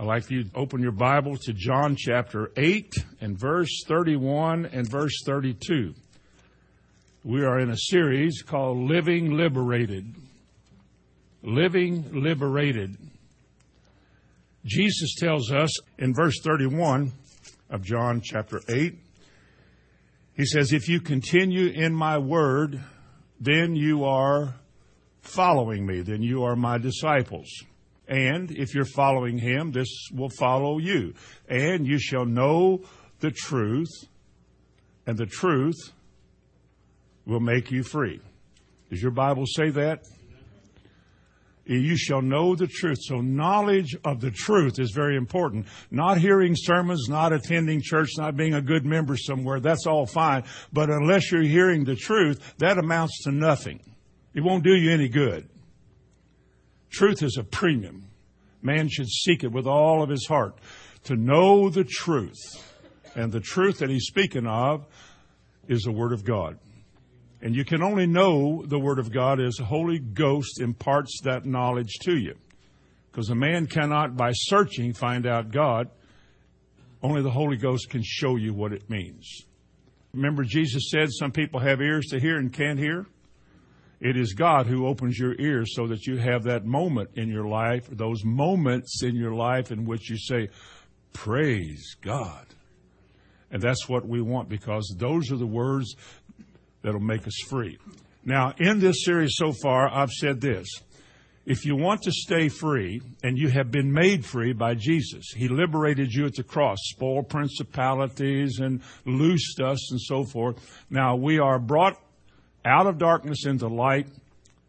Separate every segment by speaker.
Speaker 1: I'd like you to open your Bible to John chapter 8 and verse 31 and verse 32. We are in a series called Living Liberated. Living Liberated. Jesus tells us in verse 31 of John chapter 8, he says, If you continue in my word, then you are following me, then you are my disciples. And if you're following him, this will follow you. And you shall know the truth, and the truth will make you free. Does your Bible say that? You shall know the truth. So knowledge of the truth is very important. Not hearing sermons, not attending church, not being a good member somewhere, that's all fine. But unless you're hearing the truth, that amounts to nothing. It won't do you any good. Truth is a premium. Man should seek it with all of his heart to know the truth. And the truth that he's speaking of is the Word of God. And you can only know the Word of God as the Holy Ghost imparts that knowledge to you. Because a man cannot, by searching, find out God. Only the Holy Ghost can show you what it means. Remember, Jesus said some people have ears to hear and can't hear? It is God who opens your ears so that you have that moment in your life, those moments in your life in which you say, Praise God. And that's what we want because those are the words that'll make us free. Now, in this series so far, I've said this. If you want to stay free, and you have been made free by Jesus, He liberated you at the cross, spoiled principalities and loosed us and so forth. Now we are brought out of darkness into light,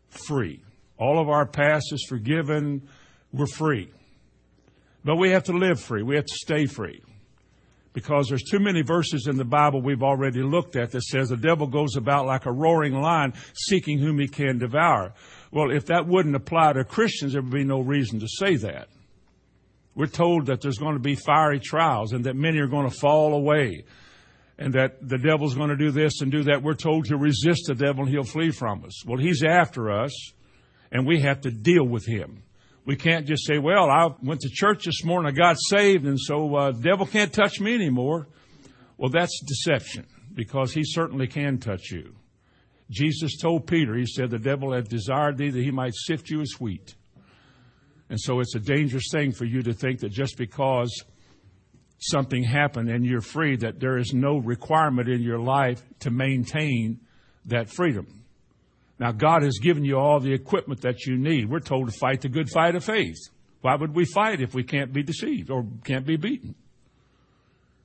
Speaker 1: free. All of our past is forgiven. We're free. But we have to live free. We have to stay free. Because there's too many verses in the Bible we've already looked at that says the devil goes about like a roaring lion seeking whom he can devour. Well, if that wouldn't apply to Christians, there would be no reason to say that. We're told that there's going to be fiery trials and that many are going to fall away and that the devil's going to do this and do that. We're told to resist the devil and he'll flee from us. Well, he's after us and we have to deal with him. We can't just say, well, I went to church this morning, I got saved, and so uh, the devil can't touch me anymore. Well, that's deception because he certainly can touch you. Jesus told Peter, he said, the devil hath desired thee that he might sift you as wheat. And so it's a dangerous thing for you to think that just because something happened and you're free, that there is no requirement in your life to maintain that freedom. Now, God has given you all the equipment that you need. We're told to fight the good fight of faith. Why would we fight if we can't be deceived or can't be beaten?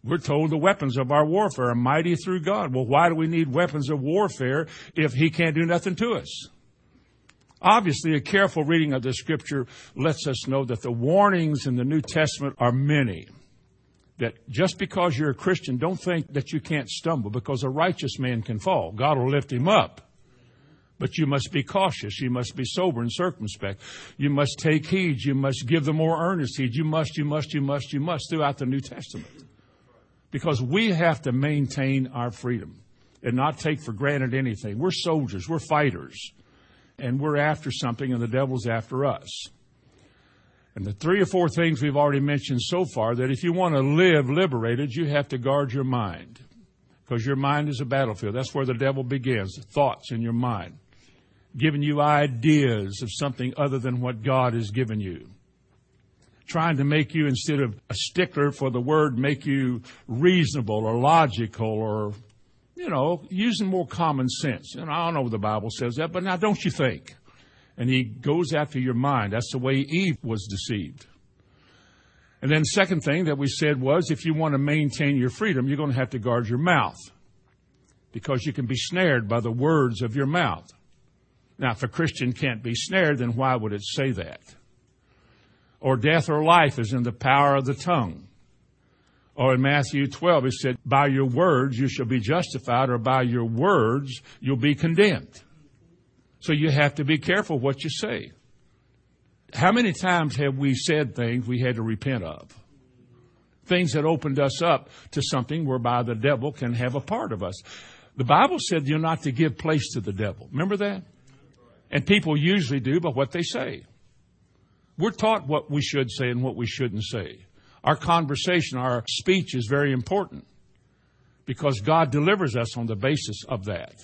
Speaker 1: We're told the weapons of our warfare are mighty through God. Well, why do we need weapons of warfare if He can't do nothing to us? Obviously, a careful reading of the scripture lets us know that the warnings in the New Testament are many. That just because you're a Christian, don't think that you can't stumble because a righteous man can fall. God will lift him up. But you must be cautious. You must be sober and circumspect. You must take heed. You must give the more earnest heed. You must, you must, you must, you must throughout the New Testament. Because we have to maintain our freedom and not take for granted anything. We're soldiers. We're fighters. And we're after something and the devil's after us. And the three or four things we've already mentioned so far that if you want to live liberated, you have to guard your mind. Because your mind is a battlefield. That's where the devil begins. Thoughts in your mind giving you ideas of something other than what God has given you. Trying to make you, instead of a stickler for the word, make you reasonable or logical or, you know, using more common sense. And I don't know the Bible says that, but now don't you think? And he goes after your mind. That's the way Eve was deceived. And then second thing that we said was if you want to maintain your freedom, you're going to have to guard your mouth because you can be snared by the words of your mouth. Now, if a Christian can't be snared, then why would it say that? Or death or life is in the power of the tongue. Or in Matthew 12, it said, by your words you shall be justified, or by your words you'll be condemned. So you have to be careful what you say. How many times have we said things we had to repent of? Things that opened us up to something whereby the devil can have a part of us. The Bible said you're not to give place to the devil. Remember that? And people usually do by what they say. We're taught what we should say and what we shouldn't say. Our conversation, our speech is very important because God delivers us on the basis of that.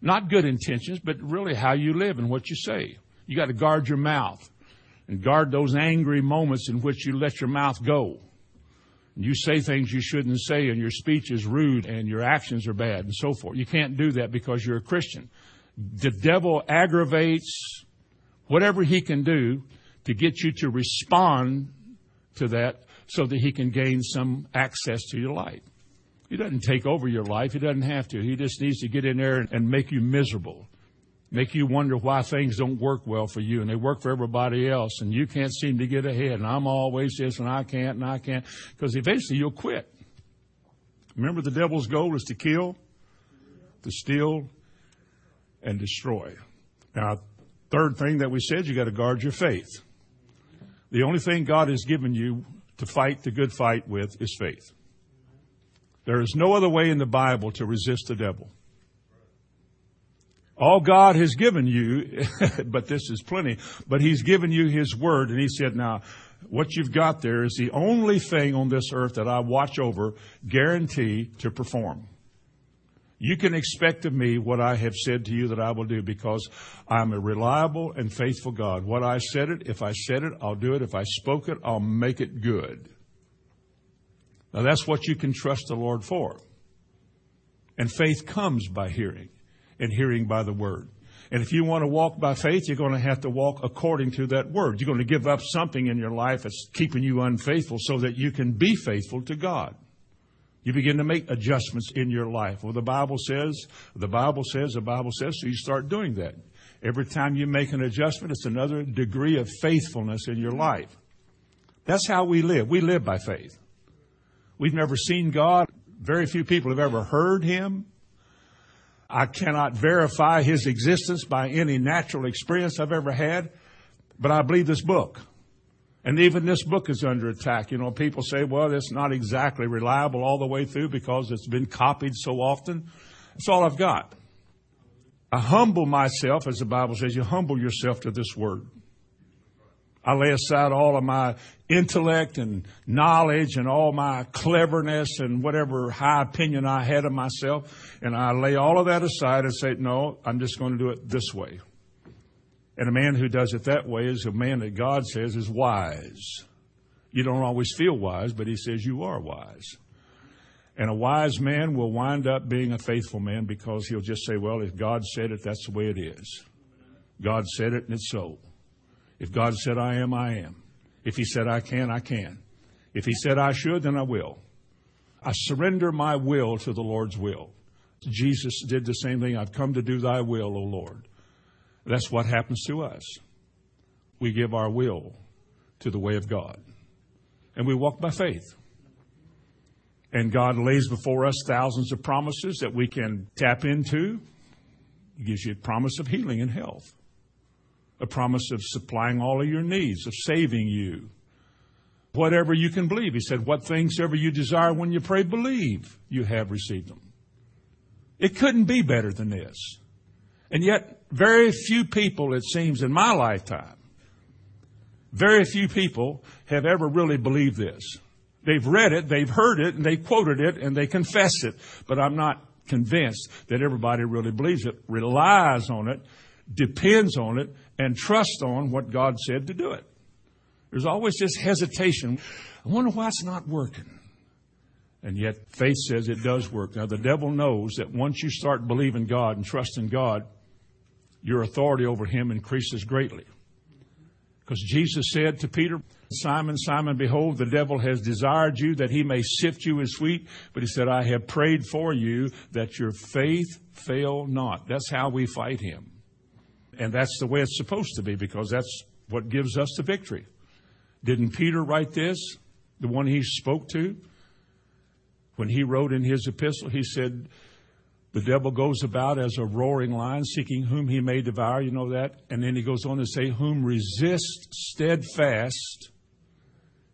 Speaker 1: Not good intentions, but really how you live and what you say. You got to guard your mouth and guard those angry moments in which you let your mouth go. You say things you shouldn't say and your speech is rude and your actions are bad and so forth. You can't do that because you're a Christian. The devil aggravates whatever he can do to get you to respond to that so that he can gain some access to your life. He doesn't take over your life. He doesn't have to. He just needs to get in there and make you miserable make you wonder why things don't work well for you and they work for everybody else and you can't seem to get ahead and I'm always this and I can't and I can't because eventually you'll quit. Remember the devil's goal is to kill, to steal, and destroy. Now, third thing that we said, you got to guard your faith. The only thing God has given you to fight the good fight with is faith. There is no other way in the Bible to resist the devil. All God has given you, but this is plenty, but He's given you His Word, and He said, now, what you've got there is the only thing on this earth that I watch over, guarantee to perform. You can expect of me what I have said to you that I will do because I'm a reliable and faithful God. What I said it, if I said it, I'll do it. If I spoke it, I'll make it good. Now that's what you can trust the Lord for. And faith comes by hearing and hearing by the word. And if you want to walk by faith, you're going to have to walk according to that word. You're going to give up something in your life that's keeping you unfaithful so that you can be faithful to God. You begin to make adjustments in your life. Well, the Bible says, the Bible says, the Bible says, so you start doing that. Every time you make an adjustment, it's another degree of faithfulness in your life. That's how we live. We live by faith. We've never seen God. Very few people have ever heard Him. I cannot verify his existence by any natural experience I've ever had, but I believe this book. And even this book is under attack. You know, people say, well, it's not exactly reliable all the way through because it's been copied so often. That's all I've got. I humble myself, as the Bible says, you humble yourself to this word. I lay aside all of my intellect and knowledge and all my cleverness and whatever high opinion I had of myself, and I lay all of that aside and say, no, I'm just going to do it this way. And a man who does it that way is a man that God says is wise. You don't always feel wise, but he says you are wise. And a wise man will wind up being a faithful man because he'll just say, well, if God said it, that's the way it is. God said it and it's so. If God said I am, I am. If He said I can, I can. If He said I should, then I will. I surrender my will to the Lord's will. Jesus did the same thing. I've come to do thy will, O Lord. That's what happens to us. We give our will to the way of God. And we walk by faith. And God lays before us thousands of promises that we can tap into. He gives you a promise of healing and health a promise of supplying all of your needs, of saving you. Whatever you can believe. He said, What things ever you desire when you pray, believe you have received them. It couldn't be better than this. And yet, very few people, it seems, in my lifetime, very few people have ever really believed this. They've read it, they've heard it, and they quoted it, and they confess it, but I'm not convinced that everybody really believes it, relies on it, depends on it, and trust on what God said to do it. There's always this hesitation. I wonder why it's not working. And yet faith says it does work. Now the devil knows that once you start believing God and trusting God, your authority over him increases greatly. Because Jesus said to Peter, Simon, Simon, behold, the devil has desired you that he may sift you as wheat. But he said, I have prayed for you that your faith fail not. That's how we fight him. And that's the way it's supposed to be because that's what gives us the victory. Didn't Peter write this? The one he spoke to? When he wrote in his epistle, he said, the devil goes about as a roaring lion, seeking whom he may devour. You know that? And then he goes on to say, whom resist steadfast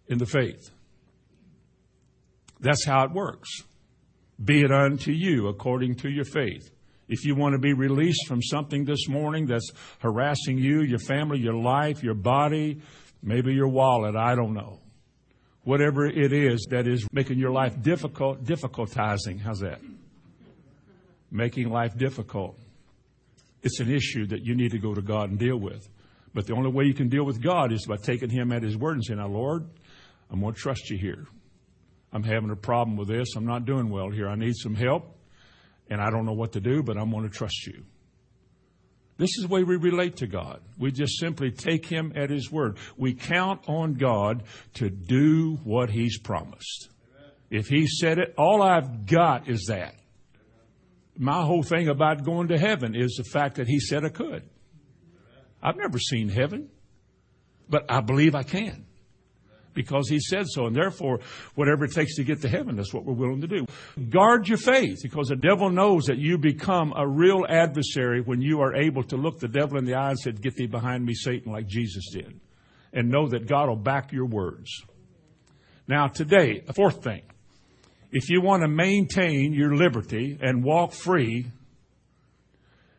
Speaker 1: in the faith. That's how it works. Be it unto you according to your faith. If you want to be released from something this morning that's harassing you, your family, your life, your body, maybe your wallet, I don't know. Whatever it is that is making your life difficult, difficultizing. How's that? Making life difficult. It's an issue that you need to go to God and deal with. But the only way you can deal with God is by taking Him at His word and saying, Now, Lord, I'm going to trust you here. I'm having a problem with this. I'm not doing well here. I need some help, and I don't know what to do, but I'm going to trust you. This is the way we relate to God. We just simply take Him at His word. We count on God to do what He's promised. If He said it, all I've got is that. My whole thing about going to heaven is the fact that He said I could. I've never seen heaven, but I believe I can because he said so. And therefore, whatever it takes to get to heaven, that's what we're willing to do. Guard your faith because the devil knows that you become a real adversary when you are able to look the devil in the eye and say, get thee behind me, Satan, like Jesus did. And know that God will back your words. Now today, a fourth thing. If you want to maintain your liberty and walk free,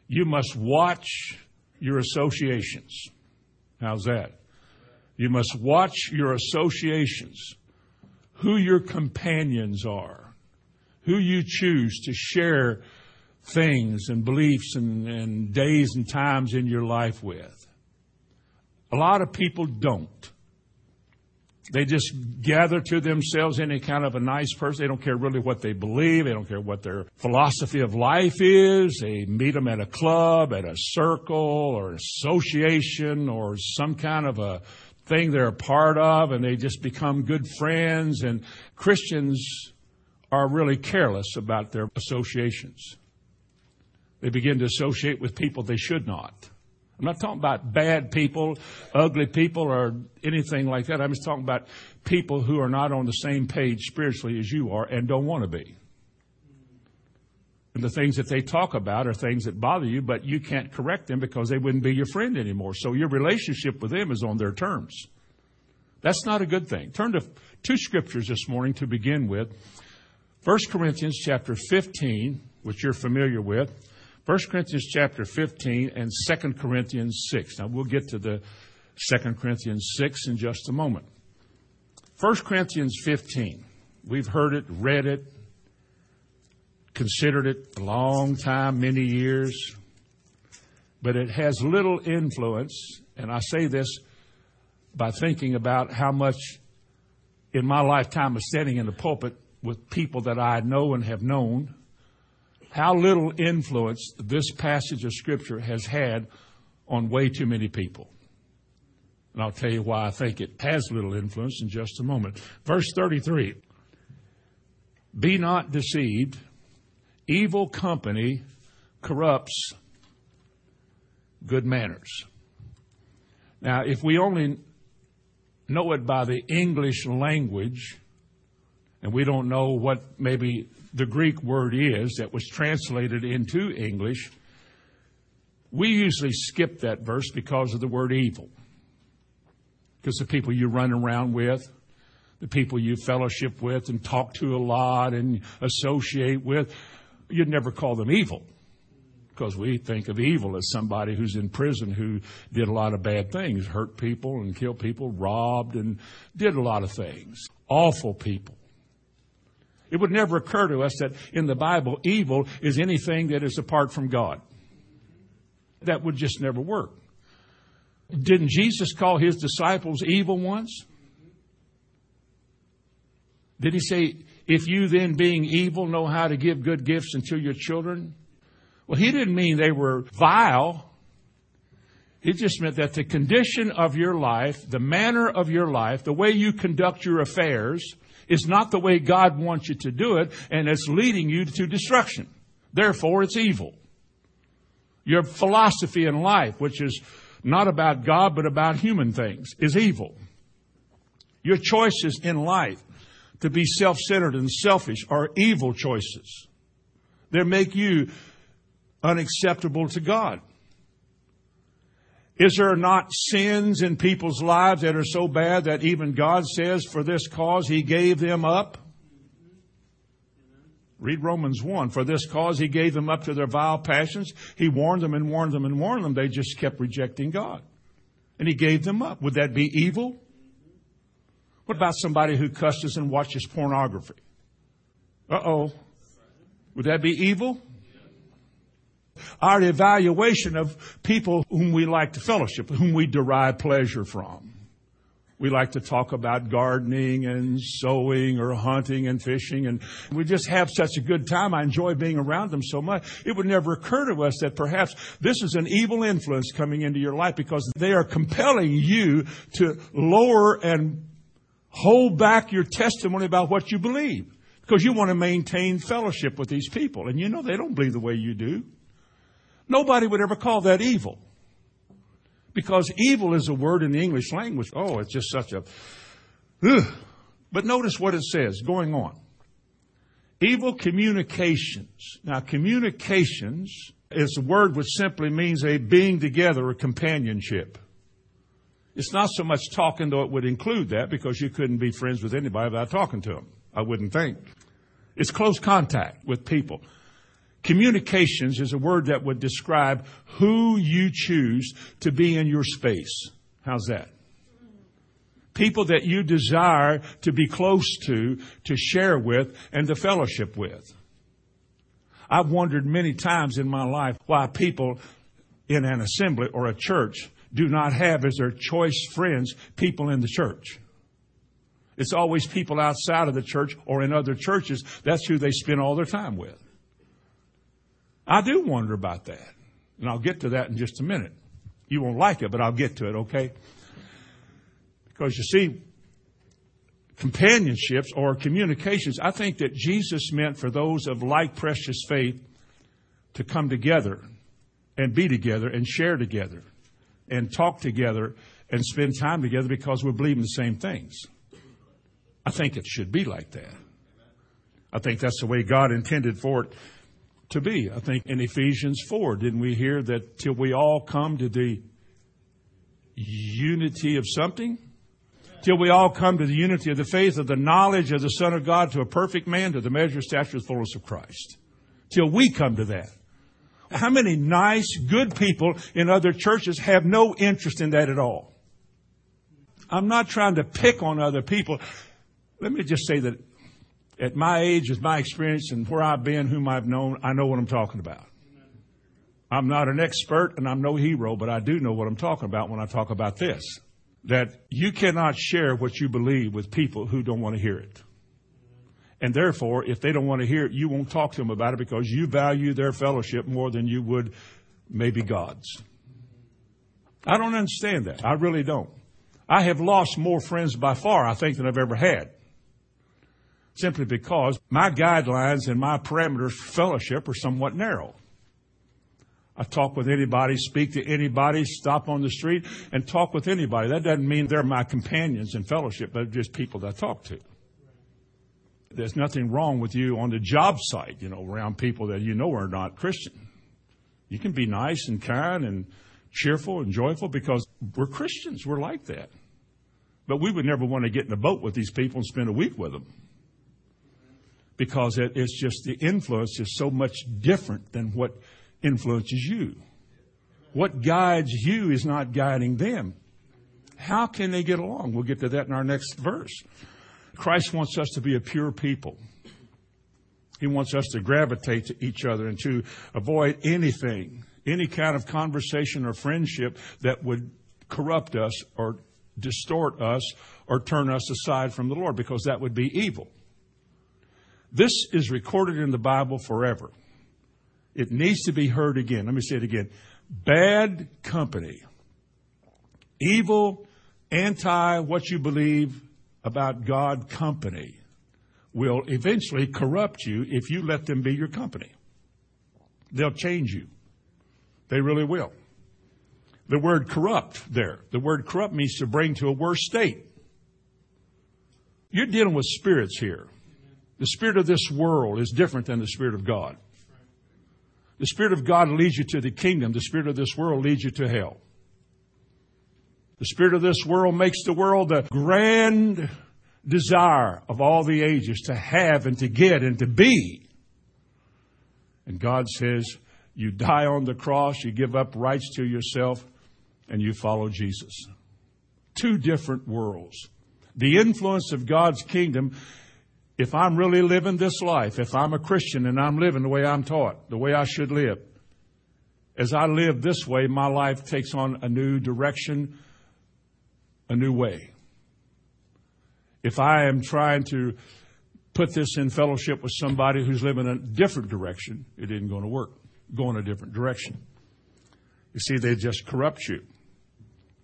Speaker 1: you must watch your associations. How's that? You must watch your associations, who your companions are, who you choose to share things and beliefs and, and days and times in your life with. A lot of people don't. They just gather to themselves any kind of a nice person. They don't care really what they believe. They don't care what their philosophy of life is. They meet them at a club, at a circle, or an association, or some kind of a thing they're a part of and they just become good friends. And Christians are really careless about their associations. They begin to associate with people they should not. I'm not talking about bad people, ugly people, or anything like that. I'm just talking about people who are not on the same page spiritually as you are and don't want to be. And the things that they talk about are things that bother you, but you can't correct them because they wouldn't be your friend anymore. So your relationship with them is on their terms. That's not a good thing. Turn to two scriptures this morning to begin with. 1 Corinthians chapter 15, which you're familiar with. 1 Corinthians chapter 15 and 2 Corinthians 6. Now we'll get to the 2 Corinthians 6 in just a moment. 1 Corinthians 15. We've heard it, read it, considered it a long time, many years, but it has little influence. And I say this by thinking about how much in my lifetime of standing in the pulpit with people that I know and have known, how little influence this passage of Scripture has had on way too many people. And I'll tell you why I think it has little influence in just a moment. Verse 33 Be not deceived. Evil company corrupts good manners. Now, if we only know it by the English language, and we don't know what maybe the Greek word is that was translated into English, we usually skip that verse because of the word evil. Because the people you run around with, the people you fellowship with and talk to a lot and associate with, you'd never call them evil because we think of evil as somebody who's in prison who did a lot of bad things, hurt people and killed people, robbed and did a lot of things. Awful people. It would never occur to us that in the Bible, evil is anything that is apart from God. That would just never work. Didn't Jesus call his disciples evil ones? Did he say, if you then being evil know how to give good gifts unto your children? Well, he didn't mean they were vile. It just meant that the condition of your life, the manner of your life, the way you conduct your affairs is not the way God wants you to do it, and it's leading you to destruction. Therefore, it's evil. Your philosophy in life, which is not about God but about human things, is evil. Your choices in life to be self-centered and selfish are evil choices. They make you unacceptable to God. Is there not sins in people's lives that are so bad that even God says for this cause he gave them up? Read Romans 1. For this cause he gave them up to their vile passions. He warned them and warned them and warned them. They just kept rejecting God. And he gave them up. Would that be evil? What about somebody who cusses and watches pornography? Uh oh. Would that be evil? Our evaluation of people whom we like to fellowship, whom we derive pleasure from. We like to talk about gardening and sewing or hunting and fishing and we just have such a good time. I enjoy being around them so much. It would never occur to us that perhaps this is an evil influence coming into your life because they are compelling you to lower and hold back your testimony about what you believe because you want to maintain fellowship with these people and you know they don't believe the way you do. Nobody would ever call that evil. Because evil is a word in the English language. Oh, it's just such a. Ugh. But notice what it says going on. Evil communications. Now, communications is a word which simply means a being together a companionship. It's not so much talking, though it would include that, because you couldn't be friends with anybody without talking to them. I wouldn't think. It's close contact with people. Communications is a word that would describe who you choose to be in your space. How's that? People that you desire to be close to, to share with, and to fellowship with. I've wondered many times in my life why people in an assembly or a church do not have as their choice friends people in the church. It's always people outside of the church or in other churches. That's who they spend all their time with. I do wonder about that. And I'll get to that in just a minute. You won't like it, but I'll get to it, okay? Because you see, companionships or communications, I think that Jesus meant for those of like precious faith to come together and be together and share together and talk together and spend time together because we're believing the same things. I think it should be like that. I think that's the way God intended for it to be. I think in Ephesians 4, didn't we hear that till we all come to the unity of something? Till we all come to the unity of the faith of the knowledge of the Son of God to a perfect man, to the measure stature fullness of Christ. Till we come to that. How many nice, good people in other churches have no interest in that at all? I'm not trying to pick on other people. Let me just say that at my age, with my experience and where I've been, whom I've known, I know what I'm talking about. I'm not an expert and I'm no hero, but I do know what I'm talking about when I talk about this. That you cannot share what you believe with people who don't want to hear it. And therefore, if they don't want to hear it, you won't talk to them about it because you value their fellowship more than you would maybe God's. I don't understand that. I really don't. I have lost more friends by far, I think, than I've ever had simply because my guidelines and my parameters for fellowship are somewhat narrow. I talk with anybody, speak to anybody, stop on the street, and talk with anybody. That doesn't mean they're my companions in fellowship, but just people that I talk to. There's nothing wrong with you on the job site, you know, around people that you know are not Christian. You can be nice and kind and cheerful and joyful because we're Christians. We're like that. But we would never want to get in a boat with these people and spend a week with them because it, it's just the influence is so much different than what influences you. What guides you is not guiding them. How can they get along? We'll get to that in our next verse. Christ wants us to be a pure people. He wants us to gravitate to each other and to avoid anything, any kind of conversation or friendship that would corrupt us or distort us or turn us aside from the Lord because that would be evil. This is recorded in the Bible forever. It needs to be heard again. Let me say it again. Bad company, evil, anti what you believe about God company will eventually corrupt you if you let them be your company. They'll change you. They really will. The word corrupt there, the word corrupt means to bring to a worse state. You're dealing with spirits here. The spirit of this world is different than the spirit of God. The spirit of God leads you to the kingdom. The spirit of this world leads you to hell. The spirit of this world makes the world the grand desire of all the ages to have and to get and to be And God says, you die on the cross, you give up rights to yourself, and you follow Jesus. Two different worlds. The influence of God's kingdom, if I'm really living this life, if I'm a Christian and I'm living the way I'm taught, the way I should live, as I live this way, my life takes on a new direction, a new way. If I am trying to put this in fellowship with somebody who's living in a different direction, it isn't going to work. Go in a different direction. You see, they just corrupt you.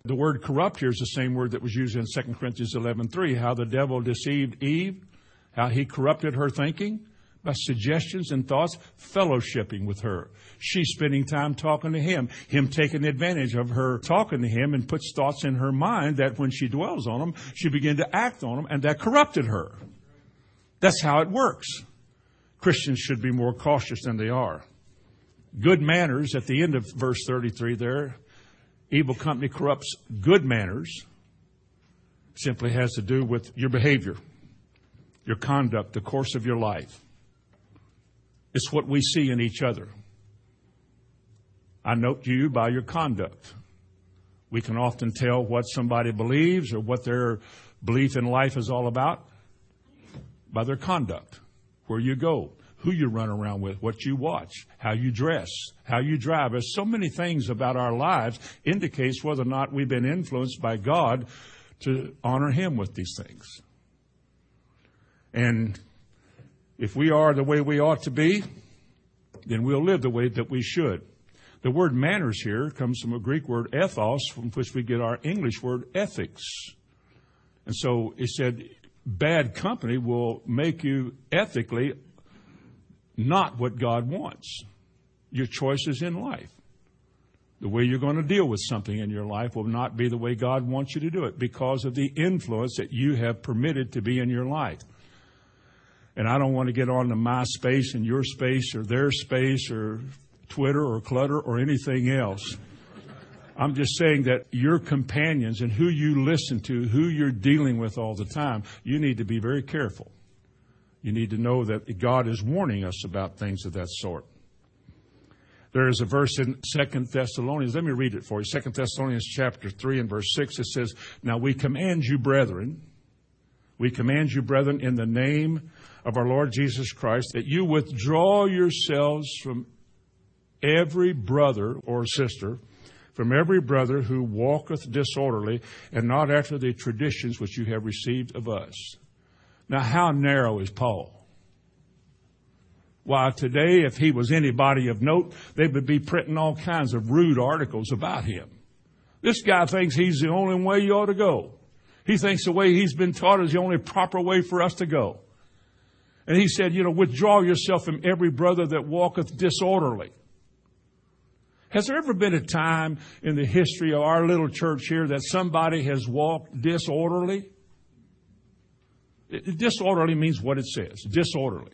Speaker 1: The word corrupt here is the same word that was used in 2 Corinthians 11:3, how the devil deceived Eve, how he corrupted her thinking by suggestions and thoughts, fellowshipping with her. She's spending time talking to him, him taking advantage of her talking to him and puts thoughts in her mind that when she dwells on them, she begin to act on them and that corrupted her. That's how it works. Christians should be more cautious than they are. Good manners, at the end of verse 33 there, evil company corrupts good manners, simply has to do with your behavior, your conduct, the course of your life. It's what we see in each other. I note you by your conduct. We can often tell what somebody believes or what their belief in life is all about by their conduct, where you go, who you run around with, what you watch, how you dress, how you drive. There's so many things about our lives indicates whether or not we've been influenced by God to honor Him with these things. And if we are the way we ought to be, then we'll live the way that we should. The word manners here comes from a Greek word ethos, from which we get our English word ethics. And so it said, bad company will make you ethically not what God wants. Your choices in life. The way you're going to deal with something in your life will not be the way God wants you to do it because of the influence that you have permitted to be in your life. And I don't want to get onto my space and your space or their space or Twitter or Clutter or anything else. I'm just saying that your companions and who you listen to, who you're dealing with all the time, you need to be very careful. You need to know that God is warning us about things of that sort. There is a verse in Second Thessalonians. Let me read it for you. Second Thessalonians chapter 3 and verse 6. It says, Now we command you, brethren, we command you, brethren, in the name of our Lord Jesus Christ, that you withdraw yourselves from every brother or sister, from every brother who walketh disorderly, and not after the traditions which you have received of us. Now, how narrow is Paul? Why, today, if he was anybody of note, they would be printing all kinds of rude articles about him. This guy thinks he's the only way you ought to go. He thinks the way he's been taught is the only proper way for us to go. And he said, you know, withdraw yourself from every brother that walketh disorderly. Has there ever been a time in the history of our little church here that somebody has walked disorderly? Disorderly means what it says. Disorderly.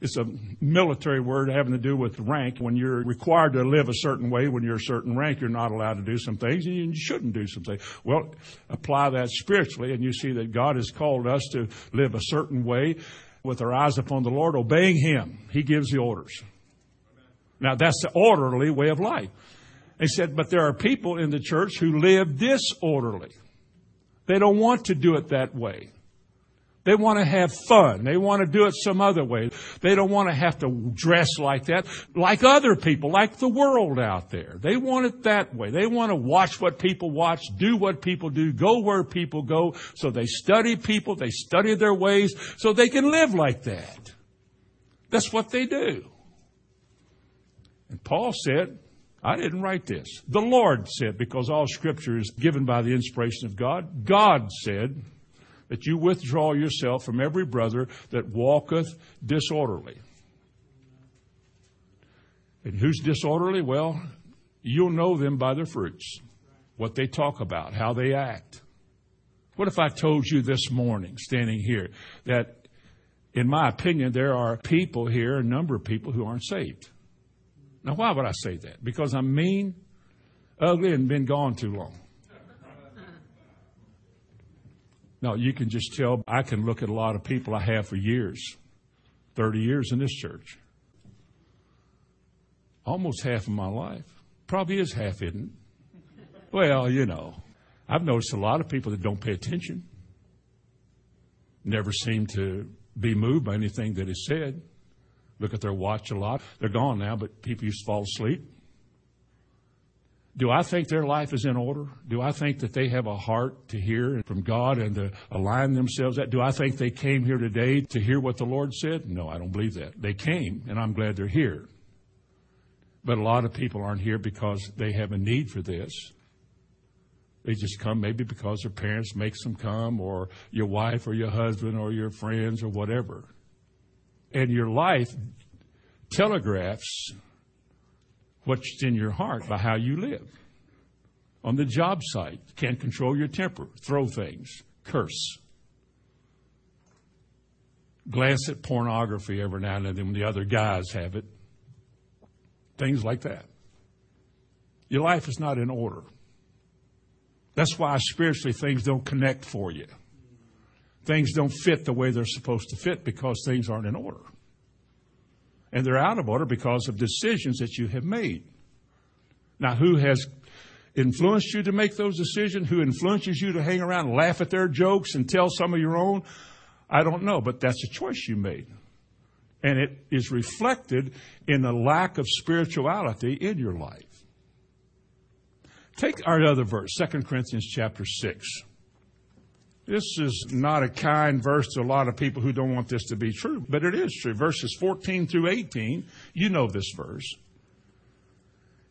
Speaker 1: It's a military word having to do with rank. When you're required to live a certain way, when you're a certain rank, you're not allowed to do some things and you shouldn't do some things. Well, apply that spiritually and you see that God has called us to live a certain way with our eyes upon the Lord, obeying Him. He gives the orders. Now that's the orderly way of life. He said, but there are people in the church who live disorderly. They don't want to do it that way. They want to have fun. They want to do it some other way. They don't want to have to dress like that, like other people, like the world out there. They want it that way. They want to watch what people watch, do what people do, go where people go. So they study people, they study their ways, so they can live like that. That's what they do. And Paul said, I didn't write this. The Lord said, because all scripture is given by the inspiration of God, God said, that you withdraw yourself from every brother that walketh disorderly. And who's disorderly? Well, you'll know them by their fruits, what they talk about, how they act. What if I told you this morning, standing here, that in my opinion, there are people here, a number of people who aren't saved? Now, why would I say that? Because I'm mean, ugly, and been gone too long. No, you can just tell. I can look at a lot of people I have for years, 30 years in this church. almost half of my life. Probably is half, it? Well, you know, I've noticed a lot of people that don't pay attention, never seem to be moved by anything that is said. Look at their watch a lot. They're gone now, but people used to fall asleep. Do I think their life is in order? Do I think that they have a heart to hear from God and to align themselves? Do I think they came here today to hear what the Lord said? No, I don't believe that. They came, and I'm glad they're here. But a lot of people aren't here because they have a need for this. They just come maybe because their parents makes them come, or your wife, or your husband, or your friends, or whatever. And your life telegraphs what's in your heart by how you live. On the job site, can't control your temper, throw things, curse. Glance at pornography every now and then when the other guys have it. Things like that. Your life is not in order. That's why spiritually things don't connect for you. Things don't fit the way they're supposed to fit because things aren't in order. And they're out of order because of decisions that you have made. Now, who has influenced you to make those decisions? Who influences you to hang around and laugh at their jokes and tell some of your own? I don't know, but that's a choice you made. And it is reflected in the lack of spirituality in your life. Take our other verse, 2 Corinthians chapter 6. This is not a kind verse to a lot of people who don't want this to be true, but it is true. Verses 14 through 18, you know this verse.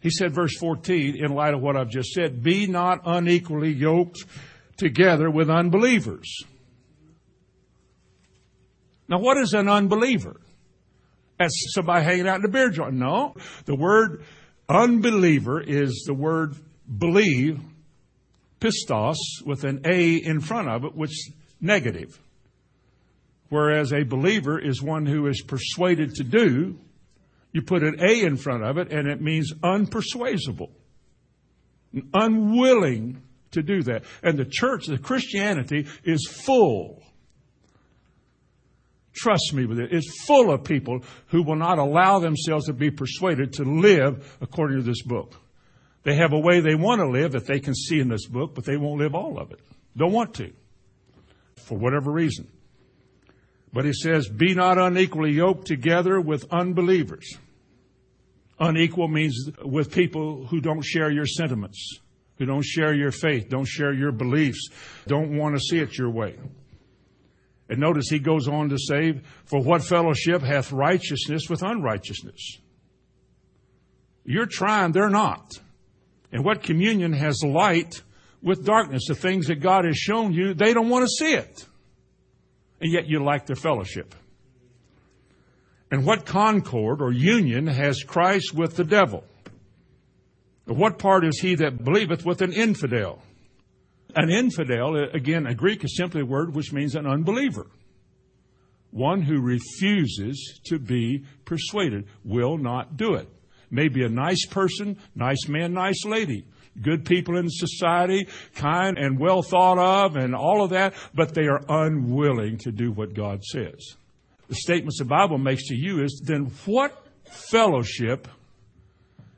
Speaker 1: He said, verse 14, in light of what I've just said, be not unequally yoked together with unbelievers. Now, what is an unbeliever? That's somebody hanging out in the beer joint. No, the word unbeliever is the word believe pistos with an A in front of it, which is negative. Whereas a believer is one who is persuaded to do. You put an A in front of it and it means unpersuadable. Unwilling to do that. And the church, the Christianity is full. Trust me with it. It's full of people who will not allow themselves to be persuaded to live according to this book. They have a way they want to live that they can see in this book, but they won't live all of it. Don't want to. For whatever reason. But he says, be not unequally yoked together with unbelievers. Unequal means with people who don't share your sentiments, who don't share your faith, don't share your beliefs, don't want to see it your way. And notice he goes on to say, for what fellowship hath righteousness with unrighteousness? You're trying, they're not. And what communion has light with darkness? The things that God has shown you, they don't want to see it. And yet you like their fellowship. And what concord or union has Christ with the devil? What part is he that believeth with an infidel? An infidel, again, a Greek is simply a word which means an unbeliever. One who refuses to be persuaded will not do it. Maybe a nice person, nice man, nice lady, good people in society, kind and well thought of and all of that, but they are unwilling to do what God says. The statements the Bible makes to you is then what fellowship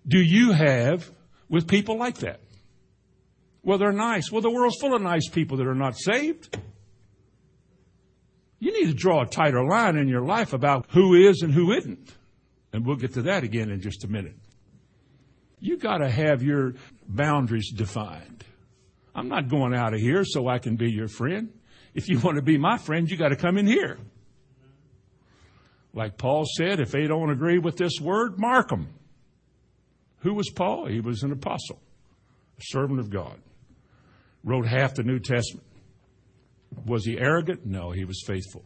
Speaker 1: do you have with people like that? Well, they're nice. Well, the world's full of nice people that are not saved. You need to draw a tighter line in your life about who is and who isn't. And we'll get to that again in just a minute. You gotta have your boundaries defined. I'm not going out of here so I can be your friend. If you want to be my friend, you gotta come in here. Like Paul said, if they don't agree with this word, mark them. Who was Paul? He was an apostle, a servant of God. Wrote half the New Testament. Was he arrogant? No, he was faithful.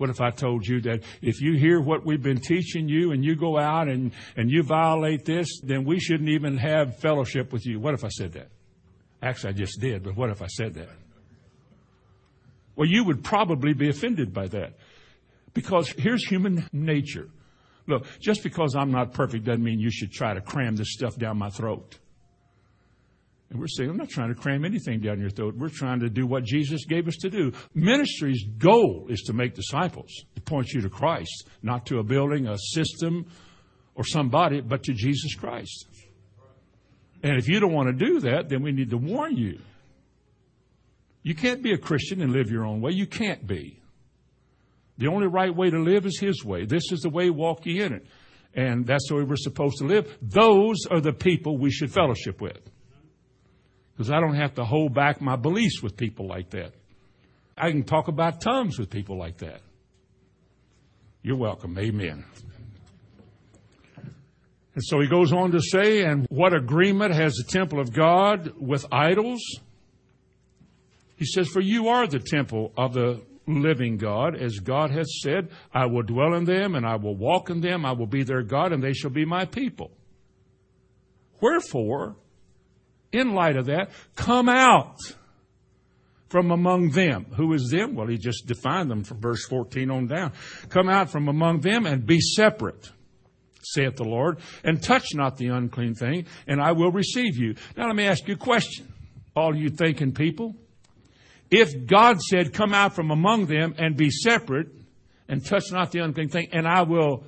Speaker 1: What if I told you that if you hear what we've been teaching you and you go out and, and you violate this, then we shouldn't even have fellowship with you? What if I said that? Actually, I just did, but what if I said that? Well, you would probably be offended by that. Because here's human nature. Look, just because I'm not perfect doesn't mean you should try to cram this stuff down my throat. And we're saying, I'm not trying to cram anything down your throat. We're trying to do what Jesus gave us to do. Ministry's goal is to make disciples, to point you to Christ, not to a building, a system, or somebody, but to Jesus Christ. And if you don't want to do that, then we need to warn you. You can't be a Christian and live your own way. You can't be. The only right way to live is His way. This is the way, walk ye in it. And that's the way we're supposed to live. Those are the people we should fellowship with. Because I don't have to hold back my beliefs with people like that. I can talk about tongues with people like that. You're welcome. Amen. And so he goes on to say, and what agreement has the temple of God with idols? He says, for you are the temple of the living God, as God has said, I will dwell in them and I will walk in them. I will be their God and they shall be my people. Wherefore, in light of that, come out from among them. Who is them? Well, he just defined them from verse 14 on down. Come out from among them and be separate, saith the Lord, and touch not the unclean thing, and I will receive you. Now let me ask you a question. All you thinking people, if God said, Come out from among them and be separate and touch not the unclean thing, and I will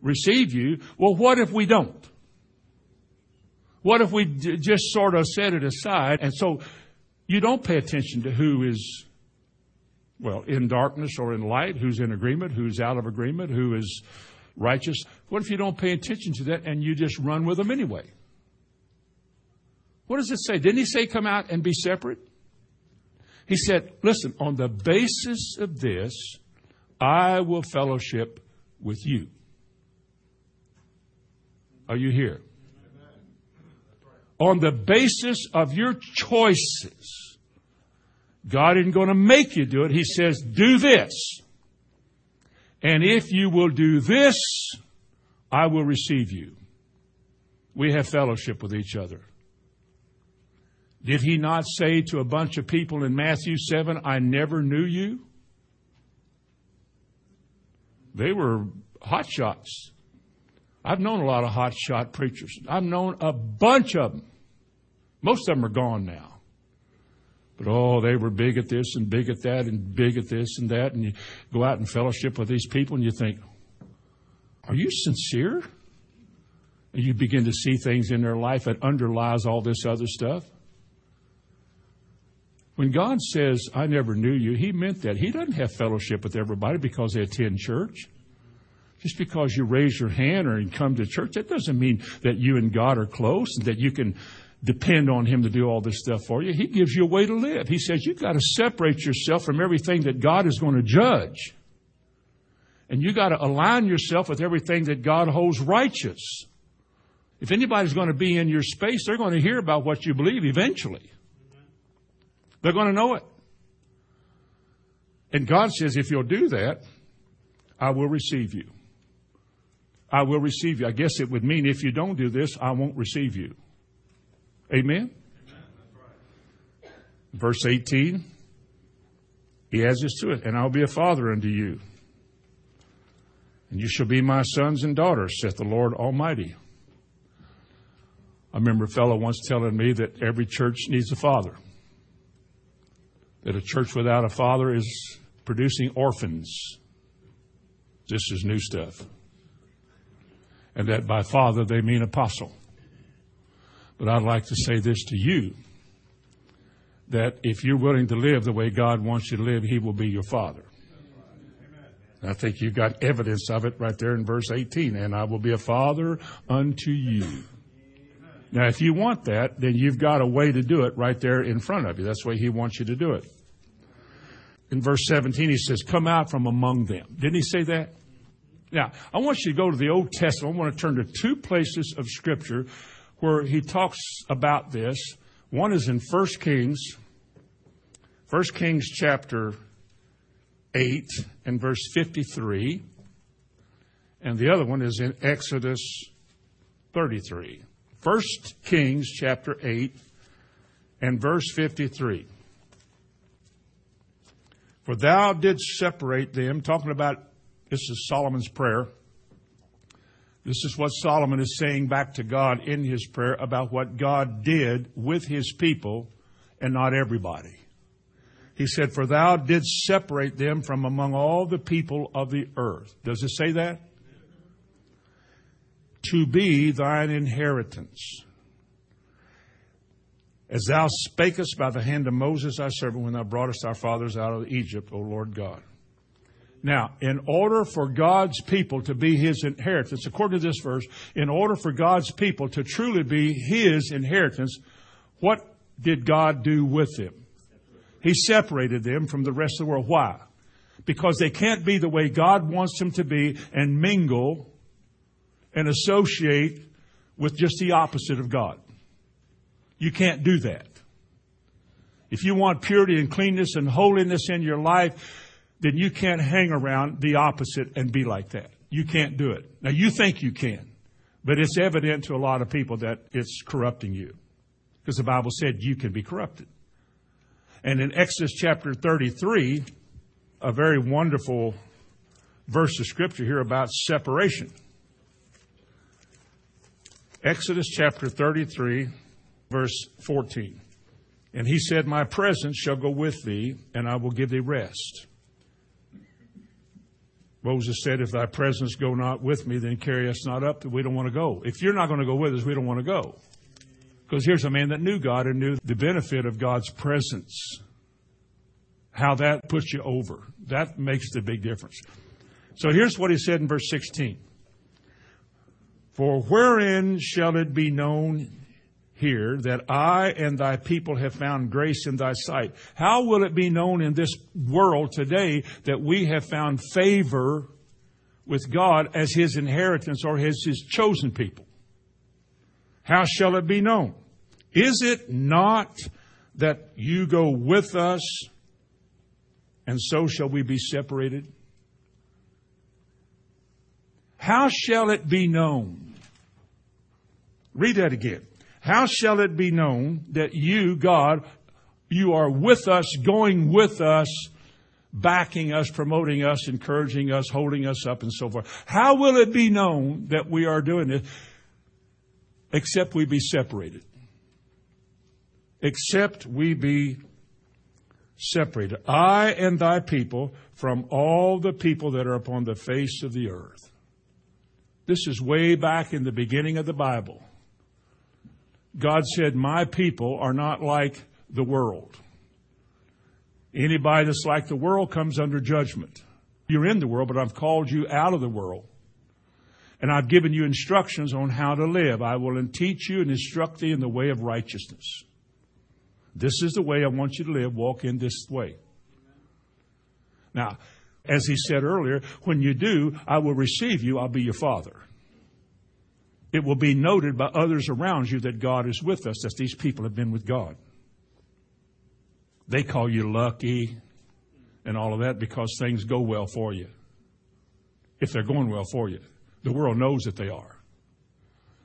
Speaker 1: receive you, well, what if we don't? What if we d- just sort of set it aside? And so you don't pay attention to who is, well, in darkness or in light, who's in agreement, who's out of agreement, who is righteous. What if you don't pay attention to that and you just run with them anyway? What does it say? Didn't he say come out and be separate? He said, listen, on the basis of this, I will fellowship with you. Are you here? On the basis of your choices, God isn't going to make you do it. He says, do this. And if you will do this, I will receive you. We have fellowship with each other. Did he not say to a bunch of people in Matthew 7, I never knew you? They were hot shots. I've known a lot of hot shot preachers. I've known a bunch of them. Most of them are gone now. But oh, they were big at this and big at that and big at this and that. And you go out and fellowship with these people and you think, are you sincere? And you begin to see things in their life that underlies all this other stuff. When God says, I never knew you, He meant that. He doesn't have fellowship with everybody because they attend church. Just because you raise your hand or you come to church, that doesn't mean that you and God are close and that you can depend on Him to do all this stuff for you. He gives you a way to live. He says you've got to separate yourself from everything that God is going to judge. And you've got to align yourself with everything that God holds righteous. If anybody's going to be in your space, they're going to hear about what you believe eventually. They're going to know it. And God says, if you'll do that, I will receive you. I will receive you. I guess it would mean if you don't do this, I won't receive you. Amen? Verse 18, he adds this to it, and I'll be a father unto you. And you shall be my sons and daughters, saith the Lord Almighty. I remember a fellow once telling me that every church needs a father that a church without a father is producing orphans. This is new stuff. And that by father they mean apostle. But I'd like to say this to you that if you're willing to live the way God wants you to live, He will be your father. I think you've got evidence of it right there in verse 18. And I will be a father unto you. Now, if you want that, then you've got a way to do it right there in front of you. That's the way he wants you to do it. In verse 17, he says, Come out from among them. Didn't he say that? Now, I want you to go to the Old Testament. I want to turn to two places of Scripture where he talks about this. One is in 1 Kings, 1 Kings chapter 8 and verse 53. And the other one is in Exodus 33. First Kings chapter 8 and verse 53. For thou didst separate them, talking about this is Solomon's prayer. This is what Solomon is saying back to God in his prayer about what God did with his people and not everybody. He said, For thou didst separate them from among all the people of the earth. Does it say that? to be thine inheritance. As thou spakest by the hand of Moses thy servant when thou broughtest our fathers out of Egypt, O Lord God. Now, in order for God's people to be His inheritance, according to this verse, in order for God's people to truly be His inheritance, what did God do with them? He separated them from the rest of the world. Why? Because they can't be the way God wants them to be and mingle and associate with just the opposite of God. You can't do that. If you want purity and cleanness and holiness in your life, then you can't hang around the opposite and be like that. You can't do it. Now you think you can, but it's evident to a lot of people that it's corrupting you. Because the Bible said you can be corrupted. And in Exodus chapter 33, a very wonderful verse of scripture here about separation. Exodus chapter 33, verse 14. And he said, My presence shall go with thee, and I will give thee rest. Moses said, If thy presence go not with me, then carry us not up, that we don't want to go. If you're not going to go with us, we don't want to go. Because here's a man that knew God and knew the benefit of God's presence. How that puts you over. That makes the big difference. So here's what he said in verse 16. For wherein shall it be known here that I and thy people have found grace in thy sight. How will it be known in this world today that we have found favor with God as his inheritance or as his chosen people? How shall it be known? Is it not that you go with us and so shall we be separated? How shall it be known? Read that again. How shall it be known that you, God, you are with us, going with us, backing us, promoting us, encouraging us, holding us up, and so forth? How will it be known that we are doing this? Except we be separated. Except we be separated. I and thy people from all the people that are upon the face of the earth. This is way back in the beginning of the Bible. God said, My people are not like the world. Anybody that's like the world comes under judgment. You're in the world, but I've called you out of the world. And I've given you instructions on how to live. I will teach you and instruct thee in the way of righteousness. This is the way I want you to live. Walk in this way. Now, as he said earlier, when you do, I will receive you. I'll be your father it will be noted by others around you that God is with us, that these people have been with God. They call you lucky and all of that because things go well for you. If they're going well for you, the world knows that they are.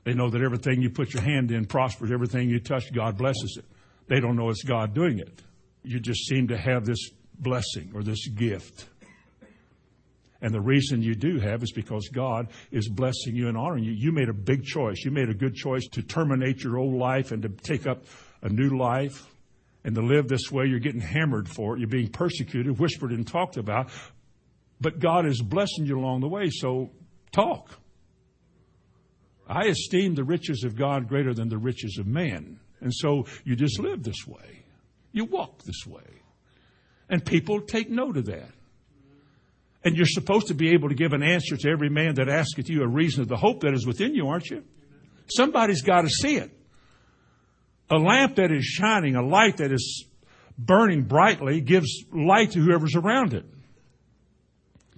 Speaker 1: They know that everything you put your hand in prospers, everything you touch, God blesses it. They don't know it's God doing it. You just seem to have this blessing or this gift. And the reason you do have is because God is blessing you and honoring you. You made a big choice. You made a good choice to terminate your old life and to take up a new life and to live this way. You're getting hammered for it. You're being persecuted, whispered and talked about. But God is blessing you along the way, so talk. I esteem the riches of God greater than the riches of man. And so you just live this way. You walk this way. And people take note of that. And you're supposed to be able to give an answer to every man that asketh you a reason of the hope that is within you, aren't you? Somebody's got to see it. A lamp that is shining, a light that is burning brightly gives light to whoever's around it.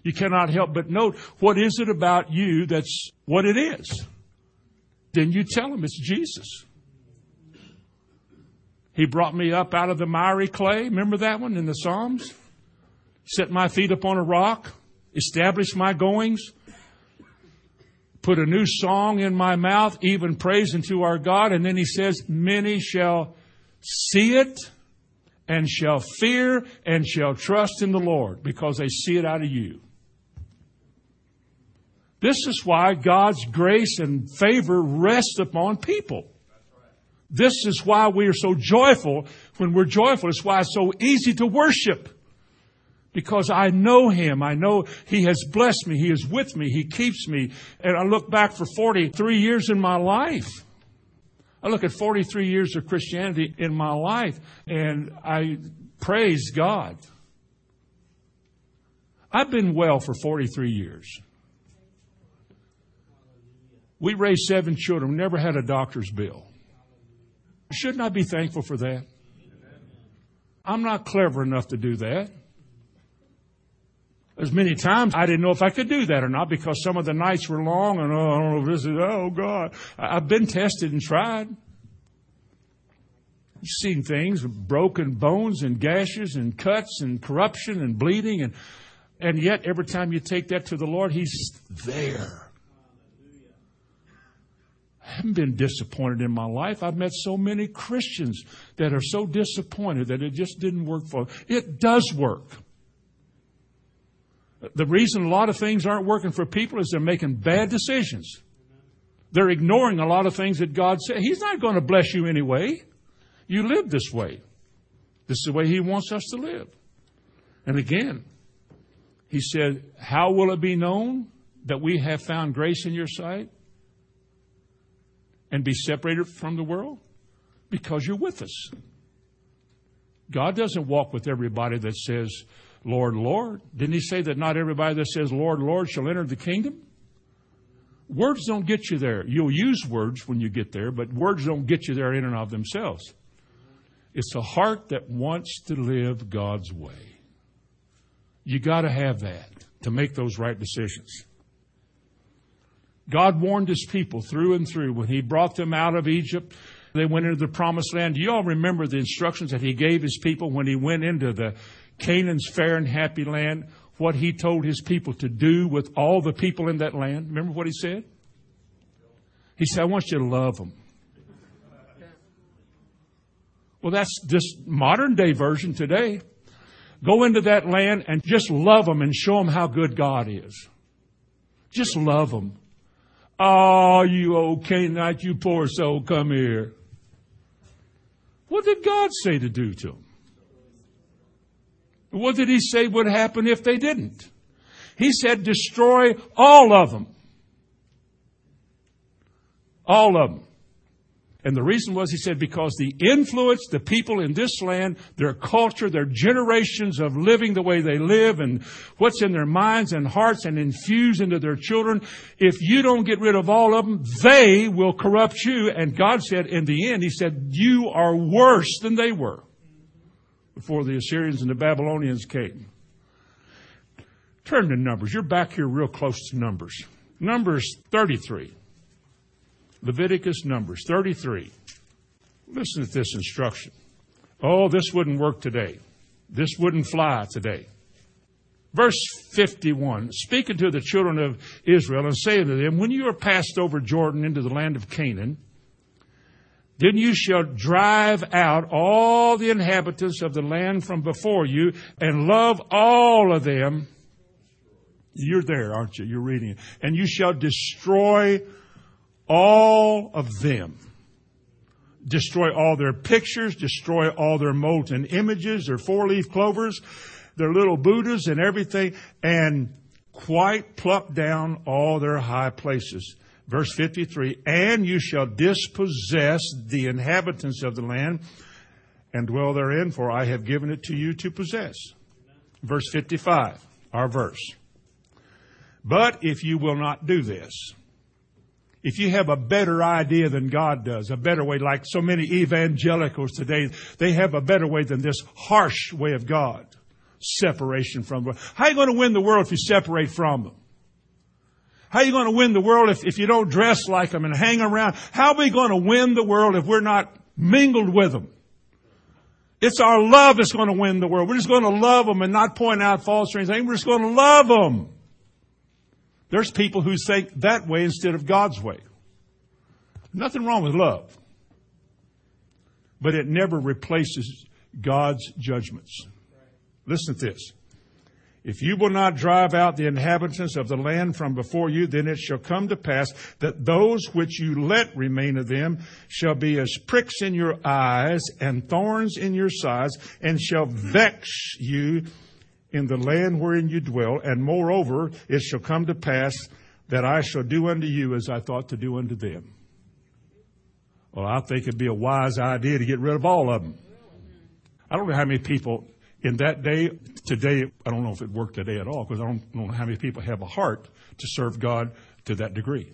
Speaker 1: You cannot help but note what is it about you that's what it is. Then you tell them it's Jesus. He brought me up out of the miry clay. Remember that one in the Psalms? set my feet upon a rock, establish my goings, put a new song in my mouth, even praise unto our God. And then he says, many shall see it and shall fear and shall trust in the Lord because they see it out of you. This is why God's grace and favor rest upon people. This is why we are so joyful when we're joyful. It's why it's so easy to worship because I know him. I know he has blessed me. He is with me. He keeps me. And I look back for 43 years in my life. I look at 43 years of Christianity in my life and I praise God. I've been well for 43 years. We raised seven children, We never had a doctor's bill. Shouldn't I be thankful for that? I'm not clever enough to do that. There's many times I didn't know if I could do that or not because some of the nights were long and oh, I don't know if this is, oh God. I've been tested and tried. You've seen things, broken bones and gashes and cuts and corruption and bleeding and, and yet every time you take that to the Lord, He's there. I haven't been disappointed in my life. I've met so many Christians that are so disappointed that it just didn't work for them. It does work. The reason a lot of things aren't working for people is they're making bad decisions. They're ignoring a lot of things that God said. He's not going to bless you anyway. You live this way. This is the way He wants us to live. And again, He said, How will it be known that we have found grace in your sight and be separated from the world? Because you're with us. God doesn't walk with everybody that says, Lord, Lord. Didn't he say that not everybody that says, Lord, Lord, shall enter the kingdom? Words don't get you there. You'll use words when you get there, but words don't get you there in and of themselves. It's a heart that wants to live God's way. You got to have that to make those right decisions. God warned his people through and through when he brought them out of Egypt. They went into the promised land. Do you all remember the instructions that he gave his people when he went into the Canaan's fair and happy land, what he told his people to do with all the people in that land. Remember what he said? He said, I want you to love them. Well, that's this modern day version today. Go into that land and just love them and show them how good God is. Just love them. Oh, you old Canaanite, you poor soul, come here. What did God say to do to them? What did he say would happen if they didn't? He said, destroy all of them. All of them. And the reason was, he said, because the influence, the people in this land, their culture, their generations of living the way they live and what's in their minds and hearts and infused into their children, if you don't get rid of all of them, they will corrupt you. And God said, in the end, He said, you are worse than they were before the Assyrians and the Babylonians came. Turn to Numbers. You're back here real close to Numbers. Numbers 33. Leviticus Numbers 33. Listen to this instruction. Oh, this wouldn't work today. This wouldn't fly today. Verse 51, speaking to the children of Israel and saying to them, when you are passed over Jordan into the land of Canaan, then you shall drive out all the inhabitants of the land from before you and love all of them. You're there, aren't you? You're reading it. And you shall destroy all of them. Destroy all their pictures, destroy all their molten images, their four leaf clovers, their little Buddhas and everything, and quite pluck down all their high places. Verse 53, and you shall dispossess the inhabitants of the land and dwell therein, for I have given it to you to possess. Verse 55, our verse. But if you will not do this, if you have a better idea than God does, a better way, like so many evangelicals today, they have a better way than this harsh way of God. Separation from. How are you going to win the world if you separate from them? How are you going to win the world if, if you don't dress like them and hang around? How are we going to win the world if we're not mingled with them? It's our love that's going to win the world. We're just going to love them and not point out faults or anything. We're just going to love them. There's people who think that way instead of God's way. Nothing wrong with love. But it never replaces God's judgments. Listen to this. If you will not drive out the inhabitants of the land from before you, then it shall come to pass that those which you let remain of them shall be as pricks in your eyes and thorns in your sides, and shall vex you in the land wherein you dwell, and moreover, it shall come to pass that I shall do unto you as I thought to do unto them. Well, I think it'd be a wise idea to get rid of all of them. I don't know how many people in that day, today, I don't know if it worked today at all, because I don't know how many people have a heart to serve God to that degree.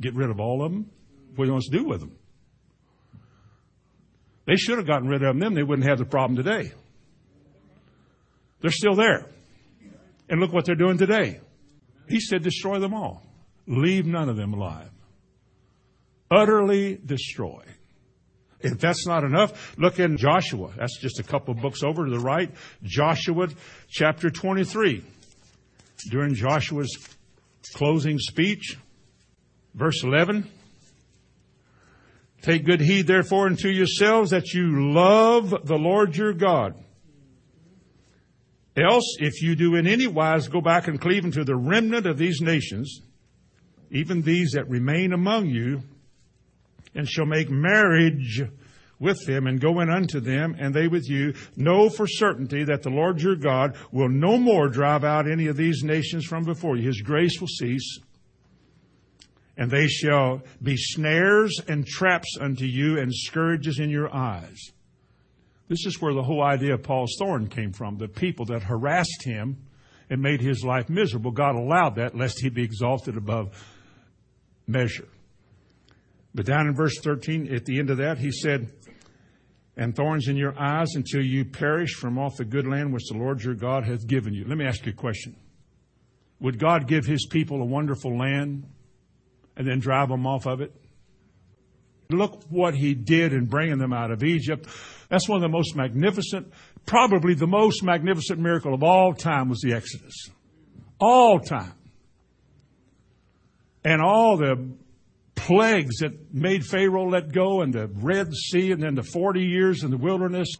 Speaker 1: Get rid of all of them? What do you want us to do with them? They should have gotten rid of them, they wouldn't have the problem today. They're still there. And look what they're doing today. He said, destroy them all. Leave none of them alive. Utterly destroy. If that's not enough, look in Joshua. That's just a couple of books over to the right. Joshua chapter 23. During Joshua's closing speech, verse 11. Take good heed therefore unto yourselves that you love the Lord your God Else, if you do in any wise go back and cleave unto the remnant of these nations, even these that remain among you, and shall make marriage with them and go in unto them and they with you, know for certainty that the Lord your God will no more drive out any of these nations from before you. His grace will cease and they shall be snares and traps unto you and scourges in your eyes. This is where the whole idea of Paul's thorn came from. The people that harassed him and made his life miserable, God allowed that lest he be exalted above measure. But down in verse 13, at the end of that, he said, and thorns in your eyes until you perish from off the good land which the Lord your God hath given you. Let me ask you a question. Would God give his people a wonderful land and then drive them off of it? Look what he did in bringing them out of Egypt. That's one of the most magnificent, probably the most magnificent miracle of all time was the Exodus. All time. And all the plagues that made Pharaoh let go and the Red Sea and then the 40 years in the wilderness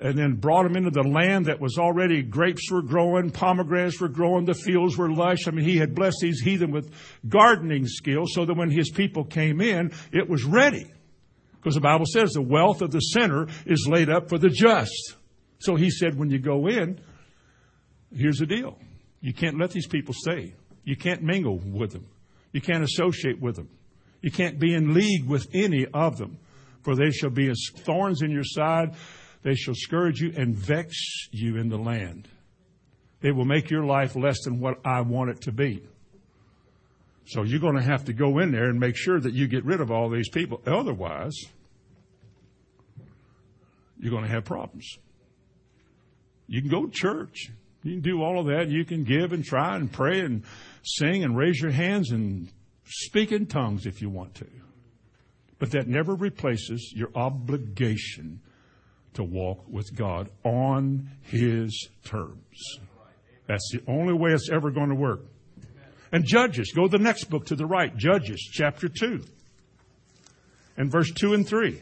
Speaker 1: and then brought him into the land that was already grapes were growing, pomegranates were growing, the fields were lush. I mean, he had blessed these heathen with gardening skills so that when his people came in, it was ready. Because the Bible says the wealth of the sinner is laid up for the just. So he said, when you go in, here's the deal. You can't let these people stay. You can't mingle with them. You can't associate with them. You can't be in league with any of them. For they shall be as thorns in your side. They shall scourge you and vex you in the land. They will make your life less than what I want it to be. So you're going to have to go in there and make sure that you get rid of all these people. Otherwise, you're going to have problems. You can go to church. You can do all of that. You can give and try and pray and sing and raise your hands and speak in tongues if you want to. But that never replaces your obligation to walk with God on His terms. That's the only way it's ever going to work. And Judges, go to the next book to the right, Judges chapter 2 and verse 2 and 3.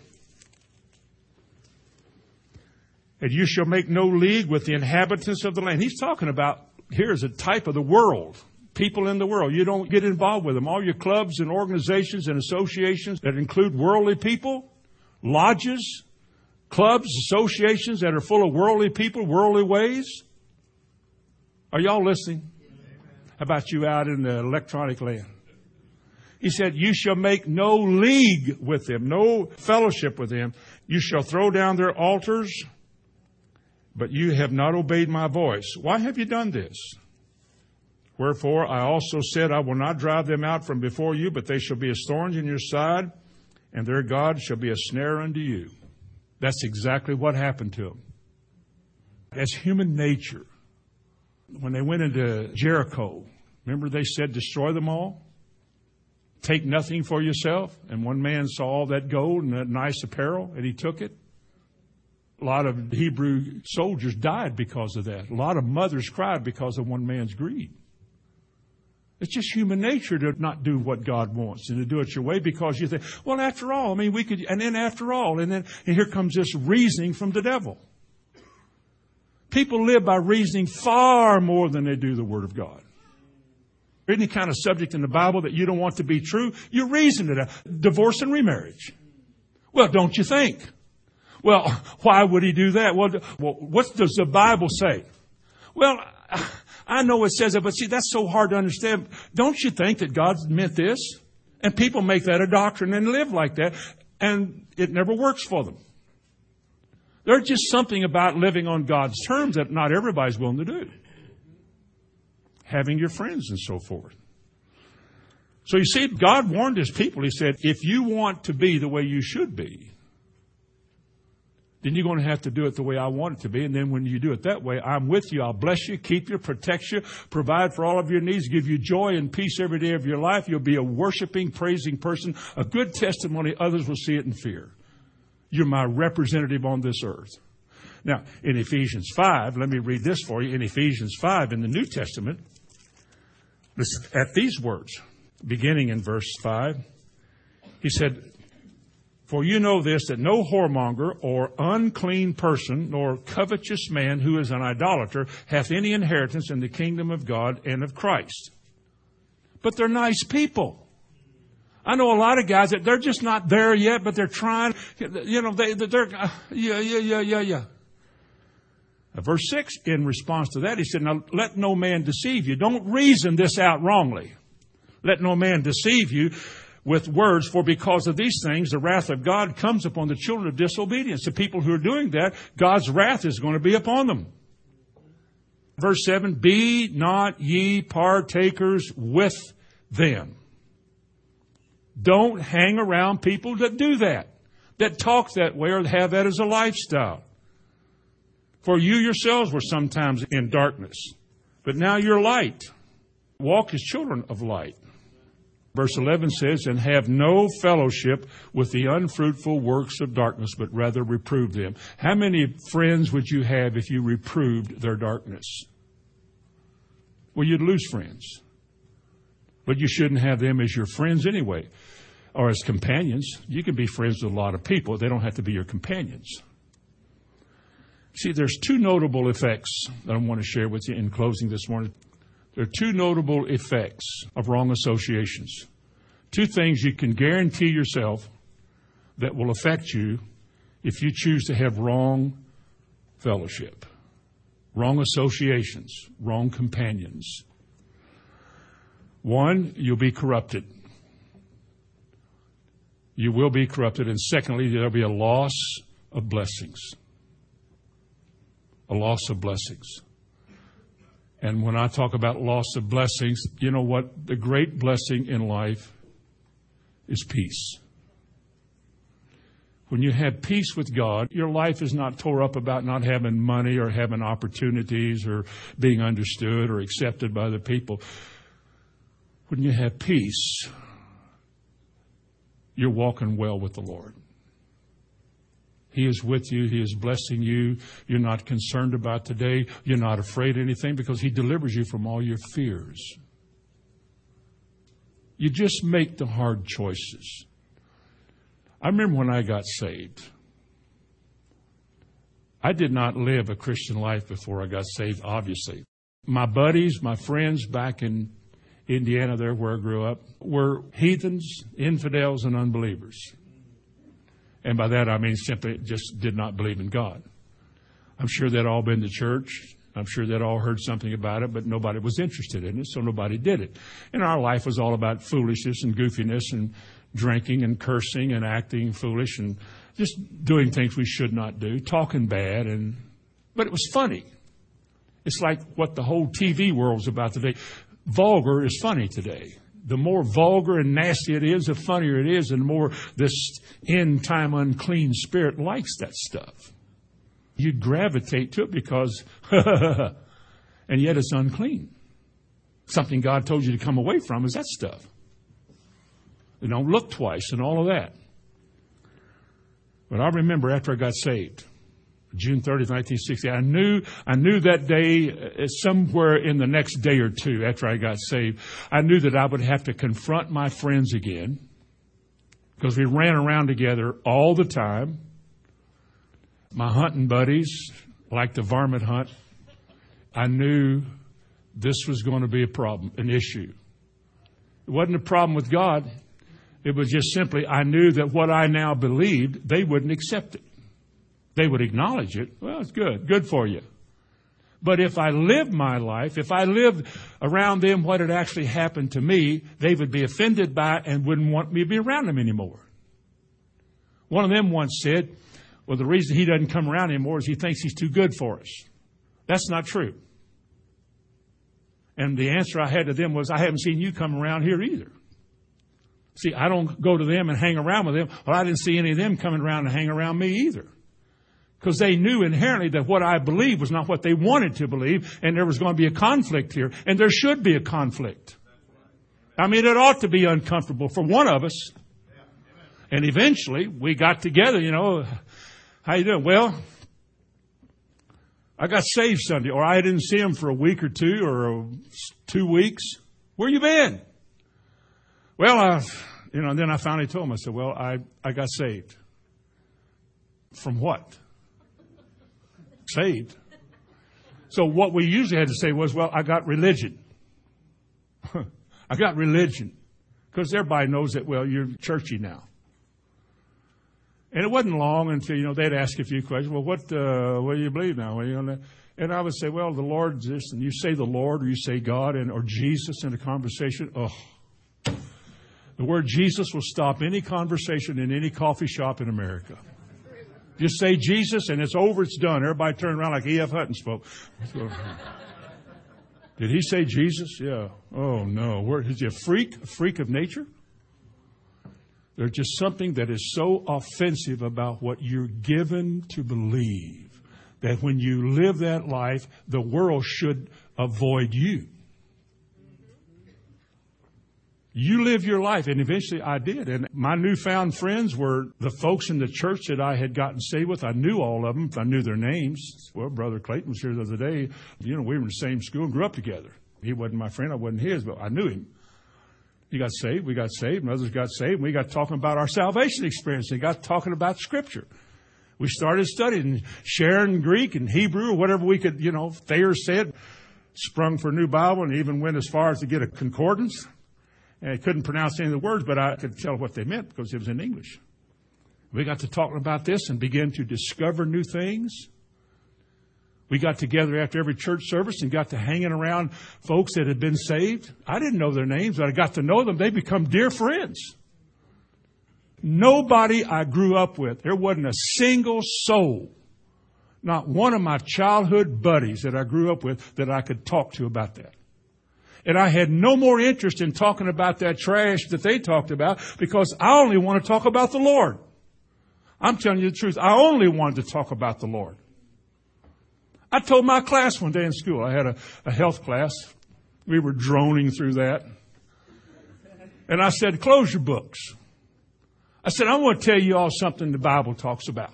Speaker 1: and you shall make no league with the inhabitants of the land. He's talking about here's a type of the world. People in the world. You don't get involved with them. All your clubs and organizations and associations that include worldly people, lodges, clubs, associations that are full of worldly people, worldly ways. Are y'all listening? How about you out in the electronic land? He said, You shall make no league with them, no fellowship with them. You shall throw down their altars but you have not obeyed my voice. Why have you done this? Wherefore I also said, I will not drive them out from before you, but they shall be as thorns in your side, and their God shall be a snare unto you. That's exactly what happened to them. As human nature, when they went into Jericho, remember they said, destroy them all? Take nothing for yourself? And one man saw all that gold and that nice apparel, and he took it. A lot of Hebrew soldiers died because of that. A lot of mothers cried because of one man's greed. It's just human nature to not do what God wants and to do it your way because you think, well, after all, I mean, we could, and then after all, and then and here comes this reasoning from the devil. People live by reasoning far more than they do the Word of God. Any kind of subject in the Bible that you don't want to be true, you reason it out. Divorce and remarriage. Well, don't you think? Well, why would he do that? Well, what does the Bible say? Well, I know it says it, but see, that's so hard to understand. Don't you think that God meant this? And people make that a doctrine and live like that, and it never works for them. There's just something about living on God's terms that not everybody's willing to do. Having your friends and so forth. So you see, God warned his people. He said, if you want to be the way you should be, then you're going to have to do it the way I want it to be. And then when you do it that way, I'm with you. I'll bless you, keep you, protect you, provide for all of your needs, give you joy and peace every day of your life. You'll be a worshiping, praising person, a good testimony. Others will see it and fear. You're my representative on this earth. Now, in Ephesians 5, let me read this for you. In Ephesians 5 in the New Testament, at these words, beginning in verse 5, he said, for you know this, that no whoremonger or unclean person nor covetous man who is an idolater hath any inheritance in the kingdom of God and of Christ. But they're nice people. I know a lot of guys that they're just not there yet, but they're trying. You know, they, they're, uh, yeah, yeah, yeah, yeah, yeah. Verse 6, in response to that, he said, Now let no man deceive you. Don't reason this out wrongly. Let no man deceive you with words, for because of these things, the wrath of God comes upon the children of disobedience. The people who are doing that, God's wrath is going to be upon them. Verse 7, be not ye partakers with them. Don't hang around people that do that, that talk that way or have that as a lifestyle. For you yourselves were sometimes in darkness, but now you're light. Walk as children of light. Verse 11 says, And have no fellowship with the unfruitful works of darkness, but rather reprove them. How many friends would you have if you reproved their darkness? Well, you'd lose friends. But you shouldn't have them as your friends anyway, or as companions. You can be friends with a lot of people, they don't have to be your companions. See, there's two notable effects that I want to share with you in closing this morning. There are two notable effects of wrong associations. Two things you can guarantee yourself that will affect you if you choose to have wrong fellowship, wrong associations, wrong companions. One, you'll be corrupted. You will be corrupted. And secondly, there'll be a loss of blessings. A loss of blessings. And when I talk about loss of blessings, you know what? The great blessing in life is peace. When you have peace with God, your life is not tore up about not having money or having opportunities or being understood or accepted by the people. When you have peace, you're walking well with the Lord. He is with you. He is blessing you. You're not concerned about today. You're not afraid of anything because He delivers you from all your fears. You just make the hard choices. I remember when I got saved. I did not live a Christian life before I got saved, obviously. My buddies, my friends back in Indiana, there where I grew up, were heathens, infidels, and unbelievers. And by that I mean simply just did not believe in God. I'm sure they'd all been to church. I'm sure they'd all heard something about it, but nobody was interested in it, so nobody did it. And our life was all about foolishness and goofiness and drinking and cursing and acting foolish and just doing things we should not do, talking bad and but it was funny. It's like what the whole TV world's about today. Vulgar is funny today the more vulgar and nasty it is, the funnier it is, and the more this end time unclean spirit likes that stuff. You gravitate to it because, and yet it's unclean. Something God told you to come away from is that stuff. You don't look twice and all of that. But I remember after I got saved, June 30th, 1960. I knew, I knew that day, uh, somewhere in the next day or two after I got saved, I knew that I would have to confront my friends again because we ran around together all the time. My hunting buddies, like the varmint hunt, I knew this was going to be a problem, an issue. It wasn't a problem with God. It was just simply, I knew that what I now believed, they wouldn't accept it. They would acknowledge it. Well, it's good. Good for you. But if I lived my life, if I lived around them what had actually happened to me, they would be offended by it and wouldn't want me to be around them anymore. One of them once said, well, the reason he doesn't come around anymore is he thinks he's too good for us. That's not true. And the answer I had to them was, I haven't seen you come around here either. See, I don't go to them and hang around with them. Well, I didn't see any of them coming around and hang around me either. Because they knew inherently that what I believed was not what they wanted to believe, and there was going to be a conflict here, and there should be a conflict. I mean, it ought to be uncomfortable for one of us. And eventually, we got together, you know, how you doing? Well, I got saved Sunday, or I didn't see him for a week or two, or two weeks. Where you been? Well, I, you know, and then I finally told him, I said, well, I, I got saved. From what? Saved. So what we usually had to say was, well, I got religion. I got religion. Because everybody knows that, well, you're churchy now. And it wasn't long until, you know, they'd ask a few questions. Well, what, uh, what do you believe now? You and I would say, well, the Lord this, and you say the Lord, or you say God, and, or Jesus in a conversation. Oh, the word Jesus will stop any conversation in any coffee shop in America. Just say Jesus and it's over, it's done. Everybody turn around like E.F. Hutton spoke. Did he say Jesus? Yeah. Oh no. Where, is he a freak? A freak of nature? There's just something that is so offensive about what you're given to believe that when you live that life, the world should avoid you. You live your life. And eventually I did. And my newfound friends were the folks in the church that I had gotten saved with. I knew all of them. I knew their names. Well, Brother Clayton was here the other day. You know, we were in the same school and grew up together. He wasn't my friend. I wasn't his, but I knew him. He got saved. We got saved. And others got saved. And we got talking about our salvation experience. They got talking about scripture. We started studying, sharing Greek and Hebrew or whatever we could, you know, Thayer said, sprung for a new Bible and even went as far as to get a concordance. And I couldn't pronounce any of the words, but I could tell what they meant because it was in English. We got to talking about this and began to discover new things. We got together after every church service and got to hanging around folks that had been saved. I didn't know their names, but I got to know them. They become dear friends. Nobody I grew up with, there wasn't a single soul, not one of my childhood buddies that I grew up with that I could talk to about that. And I had no more interest in talking about that trash that they talked about because I only want to talk about the Lord. I'm telling you the truth. I only wanted to talk about the Lord. I told my class one day in school, I had a, a health class. We were droning through that. And I said, close your books. I said, I want to tell you all something the Bible talks about.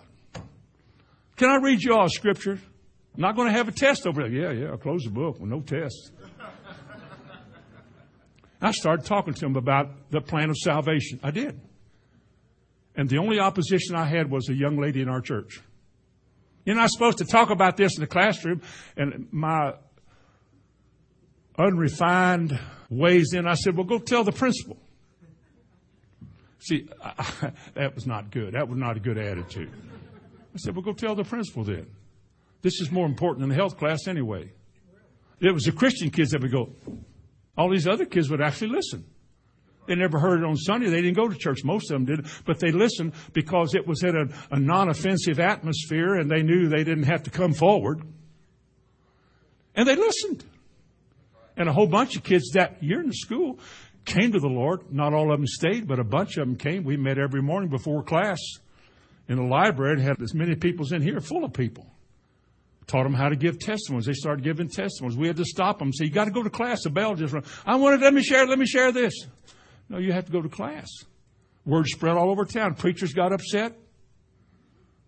Speaker 1: Can I read you all scripture? I'm not going to have a test over there. Yeah, yeah, I'll close the book with no test. I started talking to him about the plan of salvation. I did. And the only opposition I had was a young lady in our church. You're not supposed to talk about this in the classroom. And my unrefined ways in, I said, well, go tell the principal. See, I, that was not good. That was not a good attitude. I said, well, go tell the principal then. This is more important than the health class anyway. It was the Christian kids that would go, all these other kids would actually listen. They never heard it on Sunday. They didn't go to church. Most of them did, but they listened because it was in a, a non-offensive atmosphere and they knew they didn't have to come forward. And they listened. And a whole bunch of kids that year in the school came to the Lord. Not all of them stayed, but a bunch of them came. We met every morning before class in the library and had as many people as in here, full of people taught them how to give testimonies. They started giving testimonies. We had to stop them. Say, you got to go to class. The bell just rang. I wanted, let me share, let me share this. No, you have to go to class. Word spread all over town. Preachers got upset.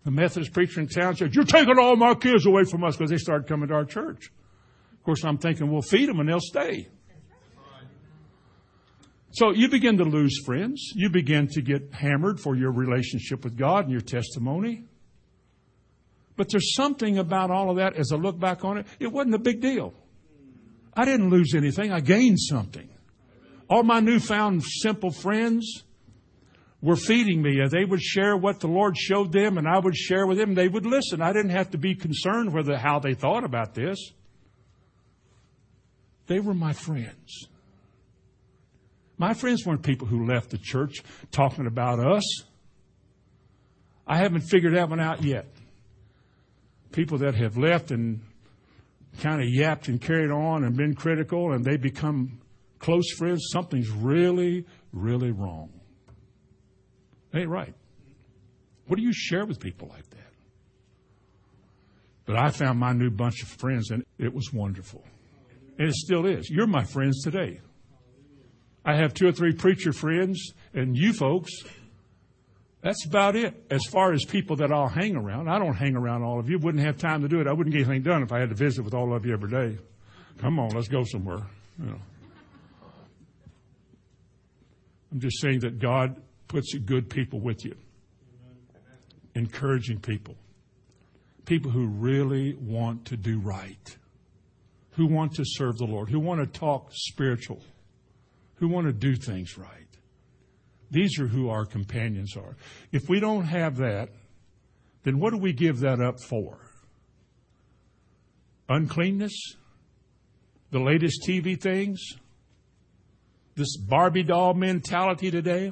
Speaker 1: The Methodist preacher in town said, you're taking all my kids away from us because they started coming to our church. Of course, I'm thinking, we'll feed them and they'll stay. So you begin to lose friends. You begin to get hammered for your relationship with God and your testimony. But there's something about all of that as I look back on it, it wasn't a big deal. I didn't lose anything, I gained something. All my newfound simple friends were feeding me. They would share what the Lord showed them, and I would share with them. They would listen. I didn't have to be concerned with how they thought about this. They were my friends. My friends weren't people who left the church talking about us. I haven't figured that one out yet. People that have left and kind of yapped and carried on and been critical and they become close friends, something's really, really wrong. ain't right. What do you share with people like that? But I found my new bunch of friends and it was wonderful. And it still is. You're my friends today. I have two or three preacher friends and you folks. That's about it. As far as people that I'll hang around, I don't hang around all of you. Wouldn't have time to do it. I wouldn't get anything done if I had to visit with all of you every day. Come on, let's go somewhere. You know. I'm just saying that God puts good people with you, encouraging people, people who really want to do right, who want to serve the Lord, who want to talk spiritual who want to do things right. These are who our companions are. If we don't have that, then what do we give that up for? Uncleanness? The latest TV things? This Barbie doll mentality today?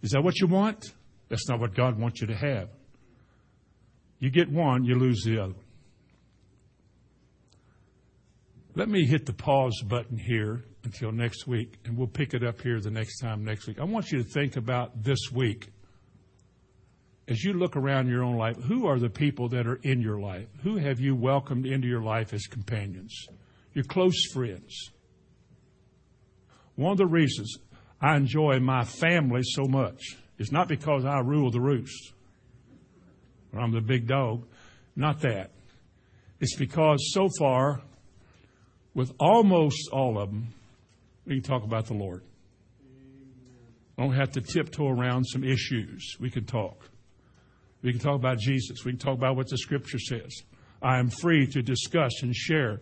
Speaker 1: Is that what you want? That's not what God wants you to have. You get one, you lose the other. Let me hit the pause button here until next week, and we'll pick it up here the next time next week. I want you to think about this week. As you look around your own life, who are the people that are in your life? Who have you welcomed into your life as companions? Your close friends. One of the reasons I enjoy my family so much is not because I rule the roost or I'm the big dog. Not that. It's because so far, with almost all of them, we can talk about the Lord. I don't have to tiptoe around some issues. We can talk. We can talk about Jesus. We can talk about what the Scripture says. I am free to discuss and share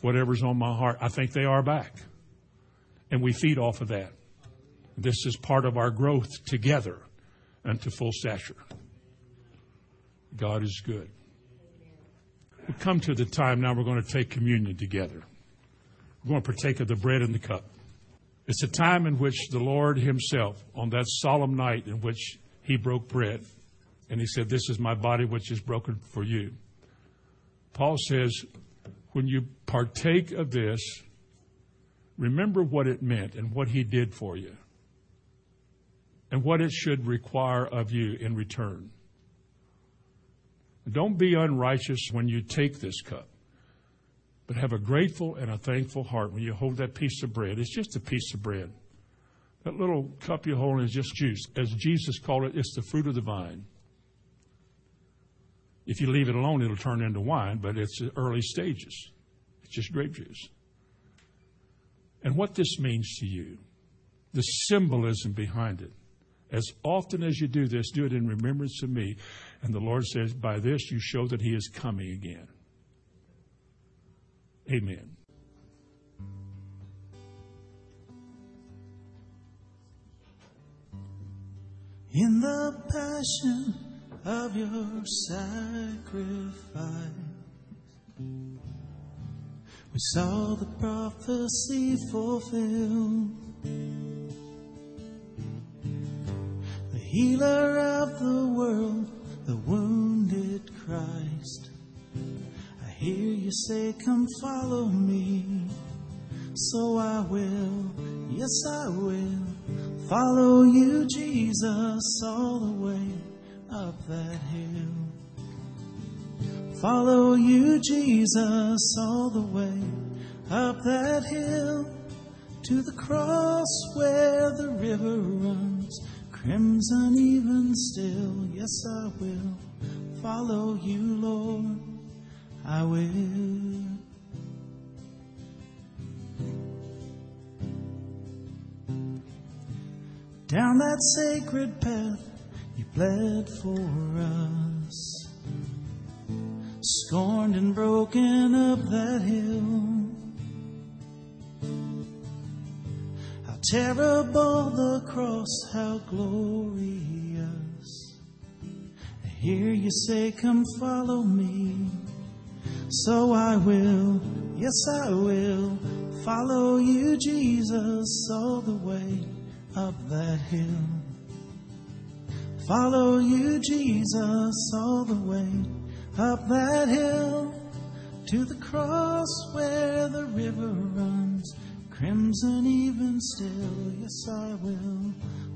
Speaker 1: whatever's on my heart. I think they are back. And we feed off of that. This is part of our growth together unto full stature. God is good. We come to the time now we're going to take communion together. We're going to partake of the bread and the cup. It's a time in which the Lord Himself, on that solemn night in which He broke bread, and He said, This is my body which is broken for you. Paul says, When you partake of this, remember what it meant and what He did for you, and what it should require of you in return. Don't be unrighteous when you take this cup. But have a grateful and a thankful heart when you hold that piece of bread. It's just a piece of bread. That little cup you hold is just juice. As Jesus called it, it's the fruit of the vine. If you leave it alone, it'll turn into wine, but it's early stages. It's just grape juice. And what this means to you, the symbolism behind it. As often as you do this, do it in remembrance of me. And the Lord says, by this you show that He is coming again. Amen.
Speaker 2: In the passion of your sacrifice, we saw the prophecy fulfilled. The healer of the world, the wounded Christ hear you say, Come follow me. So I will, yes, I will follow you, Jesus, all the way up that hill. Follow you, Jesus, all the way up that hill to the cross where the river runs, crimson even still. Yes, I will follow you, Lord. I will. Down that sacred path you bled for us, scorned and broken up that hill. How terrible the cross, how glorious. I hear you say, Come follow me. So I will, yes, I will follow you, Jesus, all the way up that hill. Follow you, Jesus, all the way up that hill to the cross where the river runs, crimson even still. Yes, I will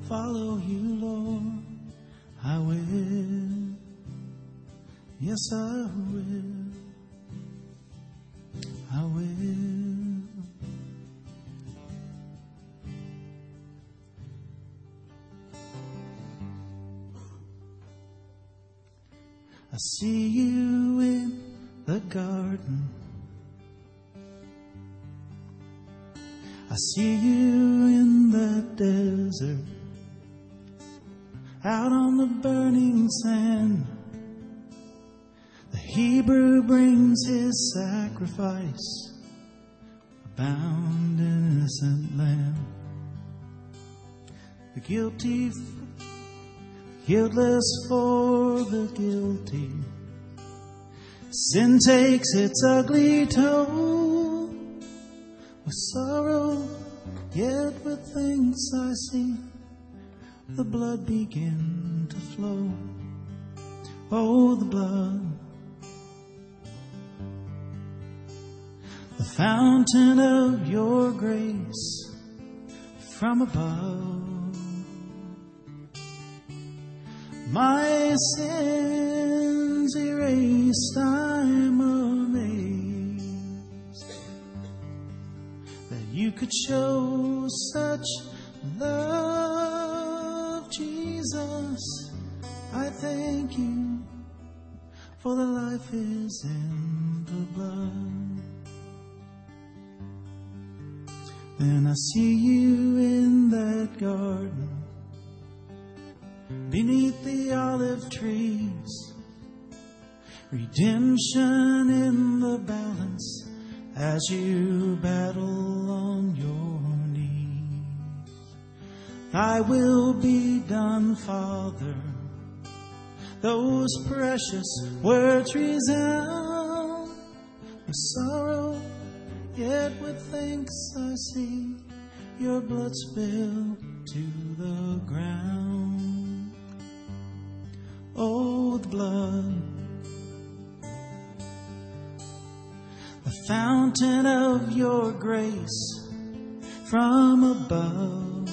Speaker 2: follow you, Lord. I will. Yes, I will. Guilty, guiltless for the guilty. Sin takes its ugly toll with sorrow, yet with thanks I see the blood begin to flow. Oh, the blood. The fountain of your grace from above. My sins erased, I'm amazed that you could show such love, Jesus. I thank you for the life is in the blood. Then I see you in that garden beneath the olive trees. Redemption in the balance as you battle on your knees. Thy will be done, Father. Those precious words resound with sorrow, yet with thanks I see your blood spill to the ground. The blood, the fountain of your grace from above.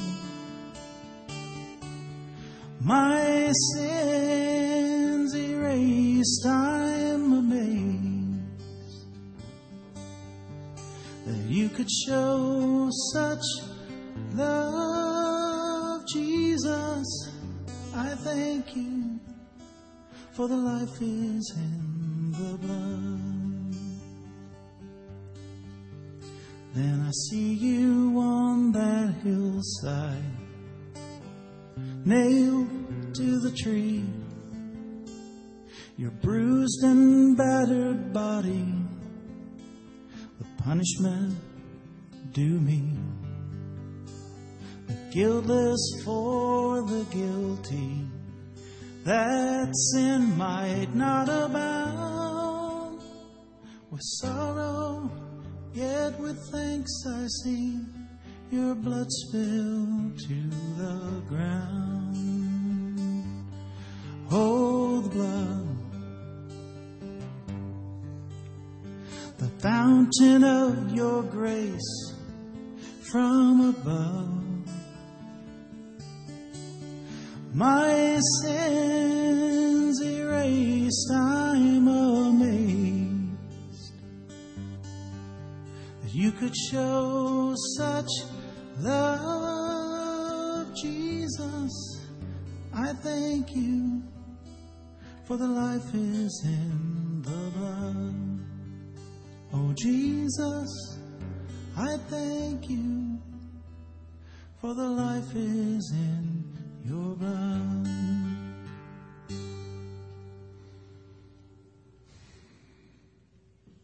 Speaker 2: My sins erased, I'm amazed that you could show such love, Jesus. I thank you for the life is in the blood. Then I see you on that hillside, nailed to the tree. Your bruised and battered body, the punishment due me. The guiltless for the guilty, that sin might not abound. With sorrow, yet with thanks I see your blood spill to the ground. Oh, the blood, the fountain of your grace from above. My sins erased, I'm amazed that you could show such love, Jesus. I thank you for the life is in the blood. Oh, Jesus, I thank you for the life is in your blood.